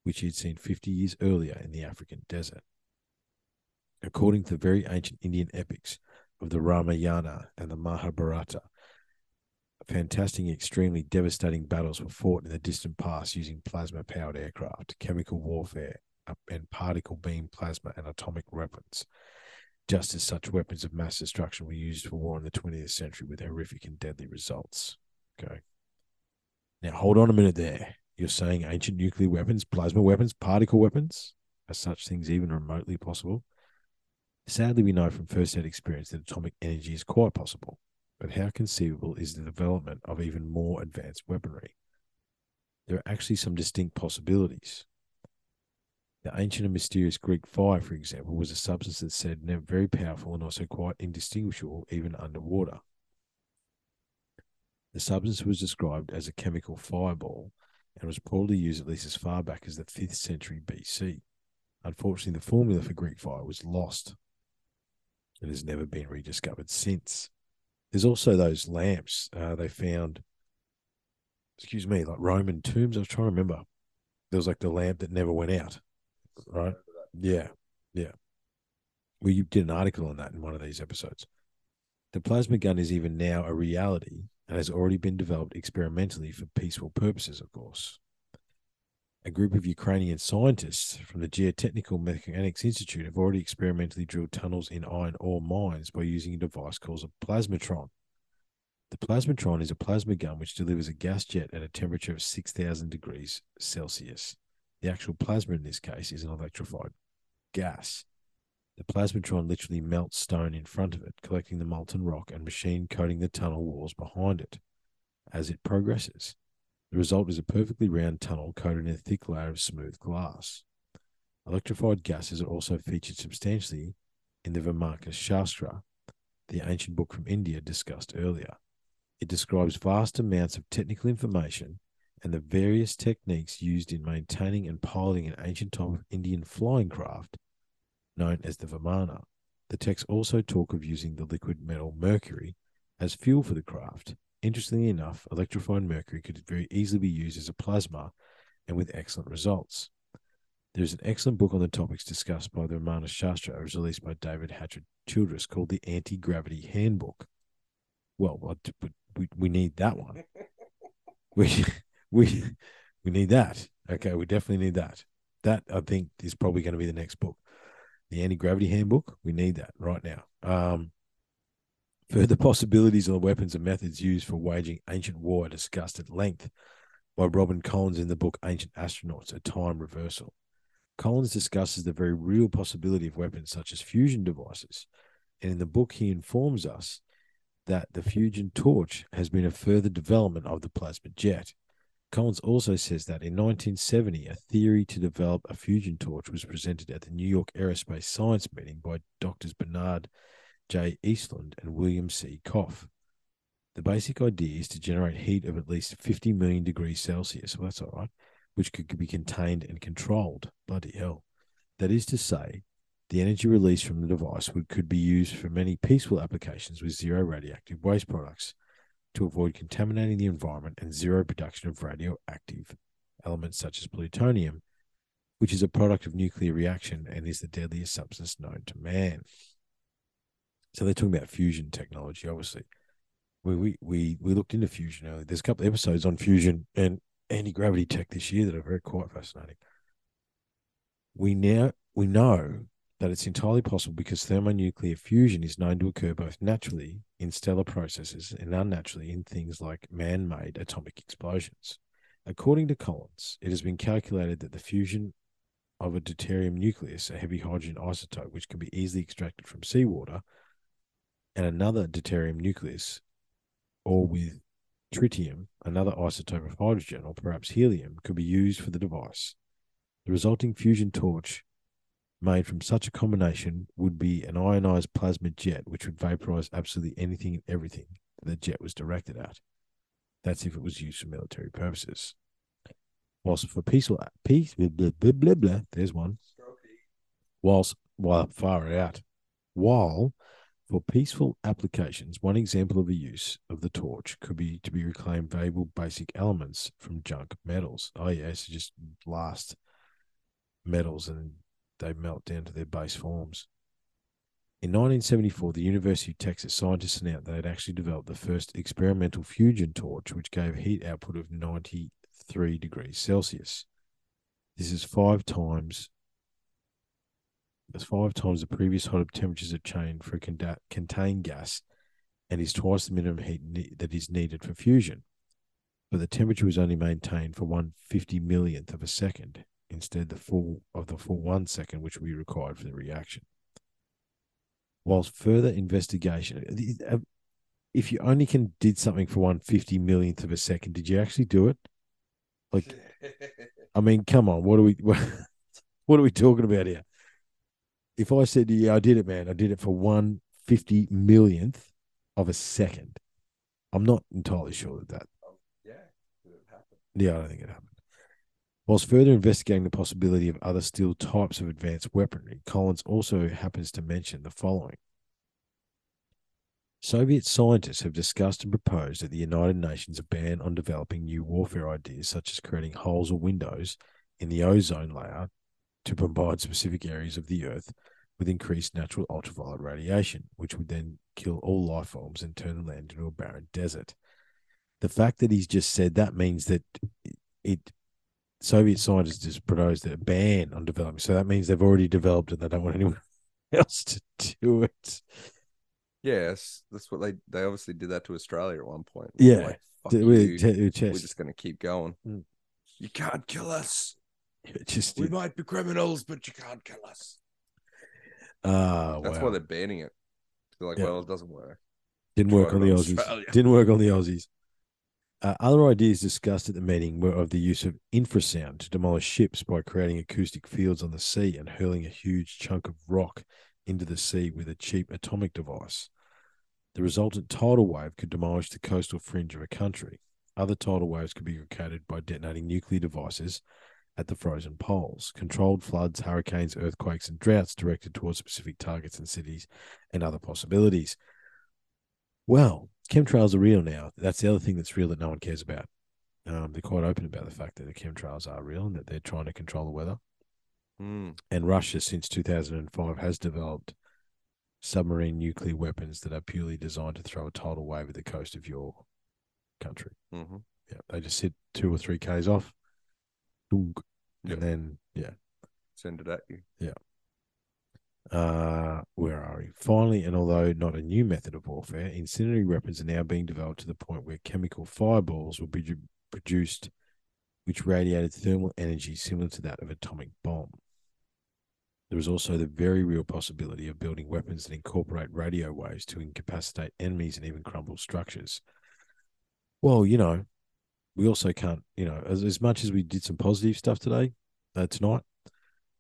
which he had seen 50 years earlier in the African desert. According to the very ancient Indian epics of the Ramayana and the Mahabharata, fantastic, extremely devastating battles were fought in the distant past using plasma powered aircraft, chemical warfare, uh, and particle beam plasma and atomic weapons just as such weapons of mass destruction were used for war in the 20th century with horrific and deadly results. Okay. Now, hold on a minute there. You're saying ancient nuclear weapons, plasma weapons, particle weapons? Are such things even remotely possible? Sadly, we know from first hand experience that atomic energy is quite possible, but how conceivable is the development of even more advanced weaponry? There are actually some distinct possibilities. The ancient and mysterious Greek fire, for example, was a substance that said never very powerful and also quite indistinguishable even underwater. The substance was described as a chemical fireball and was probably used at least as far back as the 5th century BC. Unfortunately, the formula for Greek fire was lost and has never been rediscovered since. There's also those lamps uh, they found, excuse me, like Roman tombs. I was trying to remember. There was like the lamp that never went out right? Yeah, yeah. We did an article on that in one of these episodes. The plasma gun is even now a reality and has already been developed experimentally for peaceful purposes, of course. A group of Ukrainian scientists from the Geotechnical Mechanics Institute have already experimentally drilled tunnels in iron ore mines by using a device called a plasmatron. The plasmatron is a plasma gun which delivers a gas jet at a temperature of 6,000 degrees Celsius. The actual plasma in this case is an electrified gas. The plasmatron literally melts stone in front of it, collecting the molten rock and machine coating the tunnel walls behind it. As it progresses, the result is a perfectly round tunnel coated in a thick layer of smooth glass. Electrified gases are also featured substantially in the Vaimanika Shastra, the ancient book from India discussed earlier. It describes vast amounts of technical information and the various techniques used in maintaining and piloting an ancient type of Indian flying craft known as the Vimana. The texts also talk of using the liquid metal mercury As fuel for the craft, interestingly enough, electrified mercury could very easily be used as a plasma and with excellent results. There is an excellent book on the topics discussed by the Ramana Shastra, as released by David Hatcher Childress, called The Anti Gravity Handbook. Well, we, we need that one. we we we need that. Okay, we definitely need that. That I think is probably going to be the next book, the Anti Gravity Handbook. We need that right now. Um, further possibilities of the weapons and methods used for waging ancient war are discussed at length by Robin Collins in the book Ancient Astronauts: A Time Reversal. Collins discusses the very real possibility of weapons such as fusion devices, and in the book he informs us that the fusion torch has been a further development of the plasma jet. Collins also says that in 1970, a theory to develop a fusion torch was presented at the New York Aerospace Science Meeting by Doctors Bernard J. Eastlund and William C. Gough. The basic idea is to generate heat of at least 50 million degrees Celsius, well, that's all right, which could be contained and controlled. Bloody hell. That is to say, the energy released from the device would, could be used for many peaceful applications with zero radioactive waste products to avoid contaminating the environment and zero production of radioactive elements such as plutonium, which is a product of nuclear reaction and is the deadliest substance known to man. So they're talking about fusion technology, obviously. We we we, we looked into fusion earlier. There's a couple of episodes on fusion and anti gravity tech this year that are very quite fascinating. We now we know that it's entirely possible because thermonuclear fusion is known to occur both naturally in stellar processes and unnaturally in things like man made atomic explosions. According to Collins, it has been calculated that the fusion of a deuterium nucleus, a heavy hydrogen isotope which can be easily extracted from seawater, and another deuterium nucleus, or with tritium, another isotope of hydrogen or perhaps helium, could be used for the device. The resulting fusion torch made from such a combination would be an ionized plasma jet, which would vaporize absolutely anything and everything that the jet was directed at. That's if it was used for military purposes. Whilst for peaceful peace, blah, blah, blah, blah, blah there's one. Whilst while far out, while for peaceful applications, one example of the use of the torch could be to be reclaim valuable basic elements from junk metals. Oh yes, just blast metals and they melt down to their base forms. In 1974, the University of Texas scientists announced they had actually developed the first experimental fusion torch, which gave heat output of 93 degrees Celsius. This is five times that's five times the previous hot temperatures obtained for a contained gas and is twice the minimum heat ne- that is needed for fusion. But the temperature was only maintained for one fifty millionth of a second instead the full of the full one second which be required for the reaction. Whilst further investigation, uh, if you only can did something for one fifty millionth of a second, did you actually do it? Like, I mean, come on, what are we, what, what are we talking about here? If I said to you, I did it, man, I did it for one fifty millionth of a second. I'm not entirely sure that that. Oh, yeah. Yeah, I don't think it happened. Whilst further investigating the possibility of other steel types of advanced weaponry, Collins also happens to mention the following. Soviet scientists have discussed and proposed at the United Nations a ban on developing new warfare ideas, such as creating holes or windows in the ozone layer to bombard specific areas of the Earth with increased natural ultraviolet radiation, which would then kill all life forms and turn the land into a barren desert. The fact that he's just said that means that it Soviet scientists just proposed a ban on development. So that means they've already developed and They don't want anyone else to do it. Yes, that's what they they obviously did that to Australia at one point. Yeah, Like, fuck D- you, with- we're just going to keep going. Mm. You can't kill us. Just We might be criminals, but you can't kill us. ah, That's wow. why they're banning it. They're like, Yeah. well, it doesn't work. Didn't Try work on it the Aussies. Australia. Didn't work on the Aussies. Uh, other ideas discussed at the meeting were of the use of infrasound to demolish ships by creating acoustic fields on the sea and hurling a huge chunk of rock into the sea with a cheap atomic device. The resultant tidal wave could demolish the coastal fringe of a country. Other tidal waves could be located by detonating nuclear devices at the frozen poles. Controlled floods, hurricanes, earthquakes, and droughts directed towards specific targets and cities, and other possibilities. Well, chemtrails are real now. That's the other thing that's real that no one cares about. Um, they're quite open about the fact that the chemtrails are real and that they're trying to control the weather. Mm. And Russia, since 2005, has developed submarine nuclear weapons that are purely designed to throw a tidal wave at the coast of your country. hmm Yeah, they just sit two or three k's off, Yep. and then yeah. Send it at you. Yeah. Uh, where are we? Finally, and although not a new method of warfare, incendiary weapons are now being developed to the point where chemical fireballs will be produced, which radiated thermal energy similar to that of atomic bomb. There is also the very real possibility of building weapons that incorporate radio waves to incapacitate enemies and even crumble structures. Well, you know, we also can't, you know, as, as much as we did some positive stuff today, uh, tonight,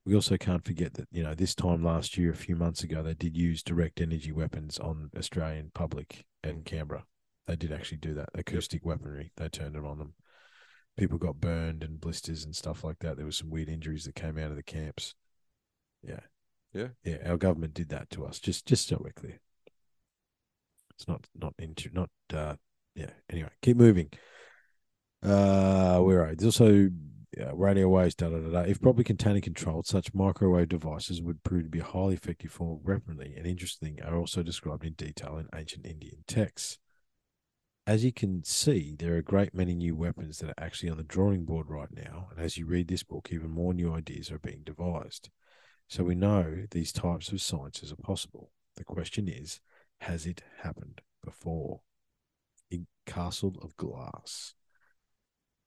we also can't forget that, you know, this time last year, a few months ago, they did use direct energy weapons on Australian public in Canberra. They did actually do that. Acoustic weaponry, they turned it on them. People got burned and blisters and stuff like that. There was some weird injuries that came out of the camps. Yeah. Yeah. Yeah. Our government did that to us, just just so we're clear. It's not not into not uh yeah. Anyway, keep moving. Uh where are? There's also uh, radio waves, da, da, da, da. If properly contained and controlled, such microwave devices would prove to be a highly effective form of weaponry, and interesting are also described in detail in ancient Indian texts. As you can see, there are a great many new weapons that are actually on the drawing board right now, and as you read this book, even more new ideas are being devised. So we know these types of sciences are possible. The question is, has it happened before? In Castle of Glass.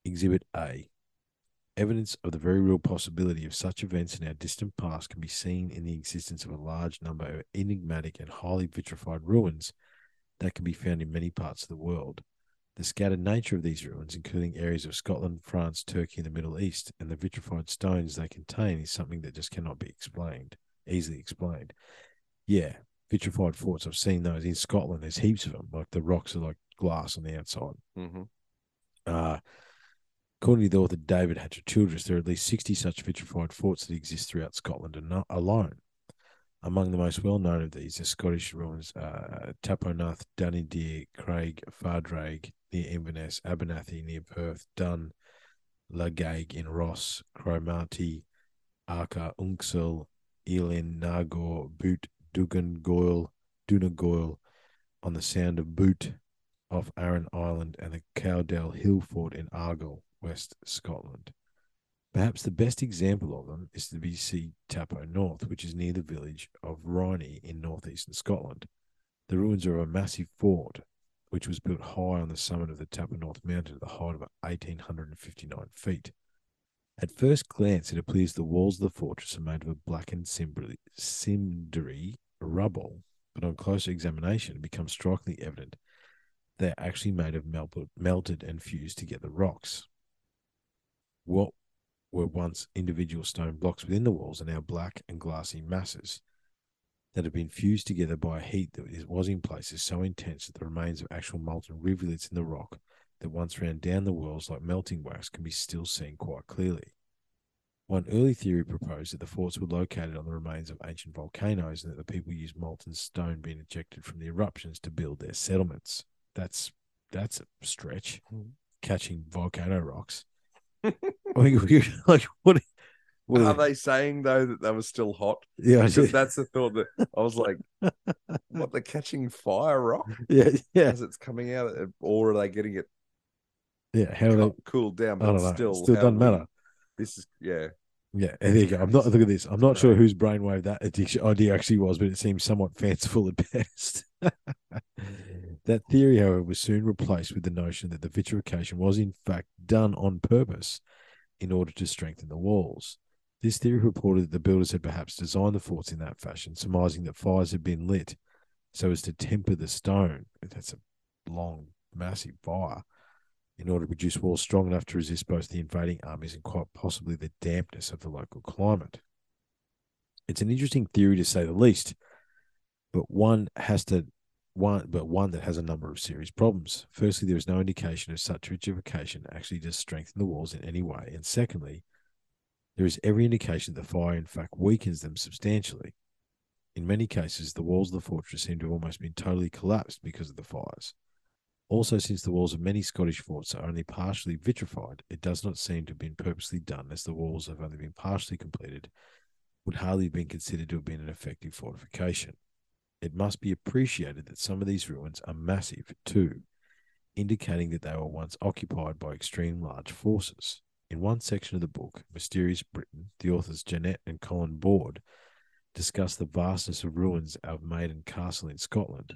Exhibit A. Evidence of the very real possibility of such events in our distant past can be seen in the existence of a large number of enigmatic and highly vitrified ruins that can be found in many parts of the world. The scattered nature of these ruins, including areas of Scotland, France, Turkey, and the Middle East, and the vitrified stones they contain, is something that just cannot be explained, easily explained. Yeah, vitrified forts, I've seen those in Scotland. There's heaps of them. Like the rocks are like glass on the outside. Mm-hmm. Uh, according to the author David Hatcher Childress, there are at least 60 such vitrified forts that exist throughout Scotland and alone. Among the most well known of these are Scottish ruins uh, Taponath, Dunnideer, Craig, Phadrig near Inverness, Abernethy near Perth, Dun, Lagaidh in Ross, Cromarty, Arca, Unxel, Elan, Nagor, Bute, Dugan, Goyle, Dunagoil on the Sound of Bute off Arran Island and the Cowdell Hill Fort in Argyll, West Scotland. Perhaps the best example of them is the BC Tapo North, which is near the village of Rhynie in northeastern Scotland. The ruins are of a massive fort, which was built high on the summit of the Tapo North Mountain at the height of 1,859 feet. At first glance, it appears the walls of the fortress are made of a blackened cindery rubble, but on closer examination, it becomes strikingly evident they're actually made of melted and fused together rocks. What were once individual stone blocks within the walls are now black and glassy masses that have been fused together by a heat that was in places so intense that the remains of actual molten rivulets in the rock that once ran down the walls like melting wax can be still seen quite clearly. One early theory proposed that the forts were located on the remains of ancient volcanoes and that the people used molten stone being ejected from the eruptions to build their settlements. That's that's a stretch. Mhm. Catching volcano rocks. I like what? Are they saying though that they were still hot? yeah, Because that's the thought that I was like, what? They're catching fire rock yeah, yeah, as it's coming out, uh, or are they getting it yeah. How co- cooled down? they? I But don't know. still, Still doesn't matter. This is yeah. Yeah, and there you go. I'm not look at this. I'm not sure whose brainwave that addiction idea actually was, but it seems somewhat fanciful at best. that theory, however, was soon replaced with the notion that the vitrification was in fact done on purpose in order to strengthen the walls. This theory reported that the builders had perhaps designed the forts in that fashion, surmising that fires had been lit so as to temper the stone. That's a long, massive fire in order to produce walls strong enough to resist both the invading armies and quite possibly the dampness of the local climate. It's an interesting theory to say the least, but one has to one but one that has a number of serious problems. Firstly, there is no indication of such vitrification actually does strengthen the walls in any way. And secondly, there is every indication that the fire in fact weakens them substantially. In many cases, the walls of the fortress seem to have almost been totally collapsed because of the fires. Also, since the walls of many Scottish forts are only partially vitrified, it does not seem to have been purposely done, as the walls have only been partially completed, would hardly have been considered to have been an effective fortification. It must be appreciated that some of these ruins are massive too, indicating that they were once occupied by extreme large forces. In one section of the book, Mysterious Britain, the authors Jeanette and Colin Bord discuss the vastness of ruins of Maiden Castle in Scotland,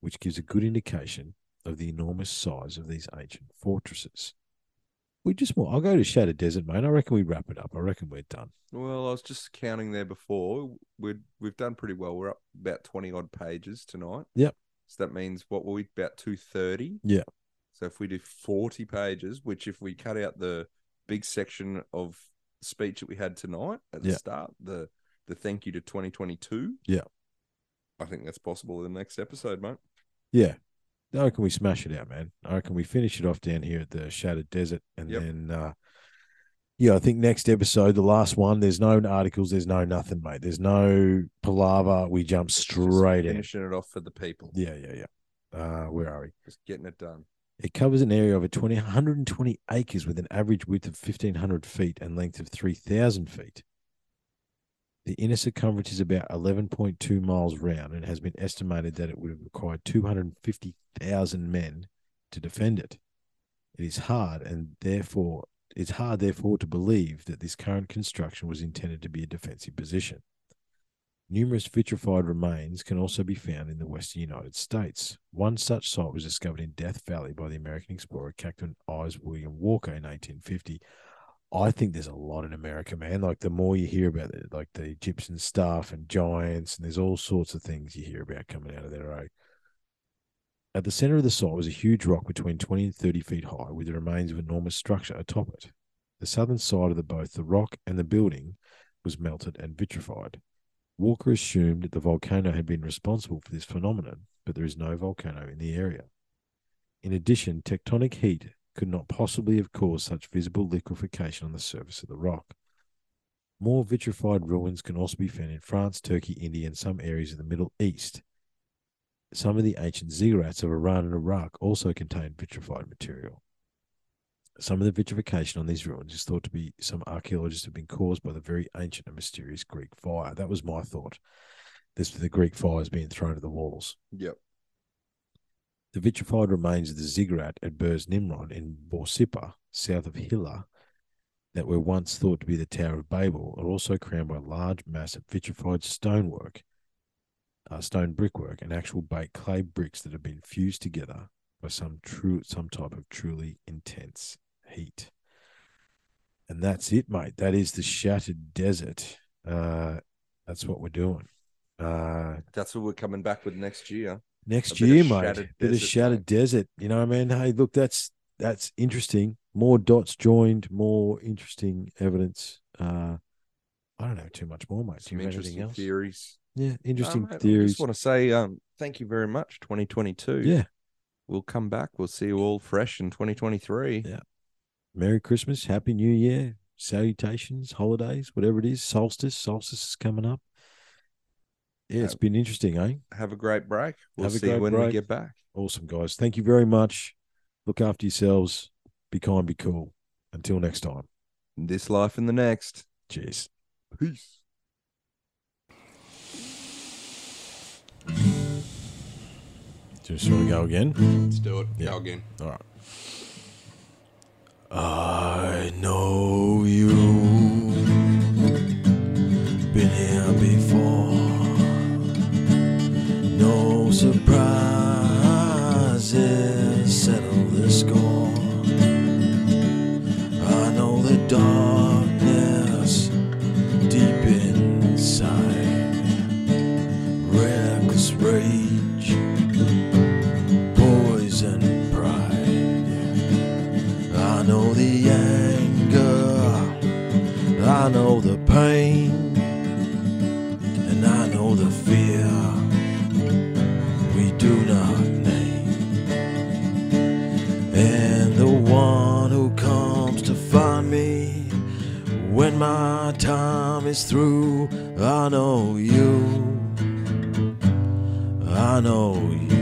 which gives a good indication of the enormous size of these ancient fortresses. We just want, I'll go to Shattered Desert, mate. I reckon we wrap it up. I reckon we're done. Well, I was just counting there before. We're we've done pretty well. We're up about twenty odd pages tonight. Yep. So that means what were we about two thirty? Yeah. So if we do forty pages, which if we cut out the big section of speech that we had tonight at the Yeah. start, the the thank you to twenty twenty two. Yeah. I think that's possible in the next episode, mate. Yeah. I reckon we smash it out, man. I reckon we finish it off down here at the Shattered Desert. And Yep. then, uh, yeah, I think next episode, the last one, there's no articles, there's no nothing, mate. There's no palaver. We jump Just straight in. finishing it off for the people. Yeah, yeah, yeah. Uh, where are we? Just getting it done. It covers an area over 20, 120 acres with an average width of 1,500 feet and length of 3,000 feet. The inner circumference is about 11.2 miles round and has been estimated that it would have required 250,000 men to defend it. It is hard and therefore it's hard therefore to believe that this current construction was intended to be a defensive position. Numerous vitrified remains can also be found in the western United States. One such site was discovered in Death Valley by the American explorer Captain Ives William Walker in 1850. I think there's a lot in America, man. Like the more you hear about it, like the Egyptian stuff and giants, and there's all sorts of things you hear about coming out of there. Right? At the center of the site was a huge rock between 20 and 30 feet high, with the remains of enormous structure atop it. The southern side of the both the rock and the building was melted and vitrified. Walker assumed that the volcano had been responsible for this phenomenon, but there is no volcano in the area. In addition, tectonic heat could not possibly have caused such visible liquefaction on the surface of the rock. More vitrified ruins can also be found in France, Turkey, India, and some areas of the Middle East. Some of the ancient ziggurats of Iran and Iraq also contain vitrified material. Some of the vitrification on these ruins is thought to be some archaeologists have been caused by the very ancient and mysterious Greek fire. That was my thought. This the Greek fires being thrown at the walls. Yep. The vitrified remains of the ziggurat at Birs Nimrud in Borsippa, south of Hilla, that were once thought to be the Tower of Babel, are also crowned by a large mass of vitrified stonework, uh, stone brickwork, and actual baked clay bricks that have been fused together by some true some type of truly intense heat. And that's it, mate. That is the shattered desert. Uh, that's what we're doing. Uh, That's what we're coming back with next year. Next year, mate. Bit of desert, shattered desert. You know, what I mean, hey, look, that's that's interesting. More dots joined, more interesting evidence. Uh, I don't know too much more, mate. Do Some you have anything interesting else? theories. Yeah, interesting Um, I theories. just want to say um, thank you very much, 2022. Yeah. We'll come back. We'll see you all fresh in 2023. Yeah. Merry Christmas, Happy New Year, salutations, holidays, whatever it is. Solstice, solstice is coming up. Yeah, it's been interesting, eh? Have a great break. We'll Have see you great when we get back. Awesome, guys. Thank you very much. Look after yourselves. Be kind, be cool. Until next time. This life and the next. Cheers. Peace. Just want to go again? Let's do it. Yeah. Go again. All right. I know you I know the pain, and I know the fear we do not name. And the one who comes to find me when my time is through, I know you I know you.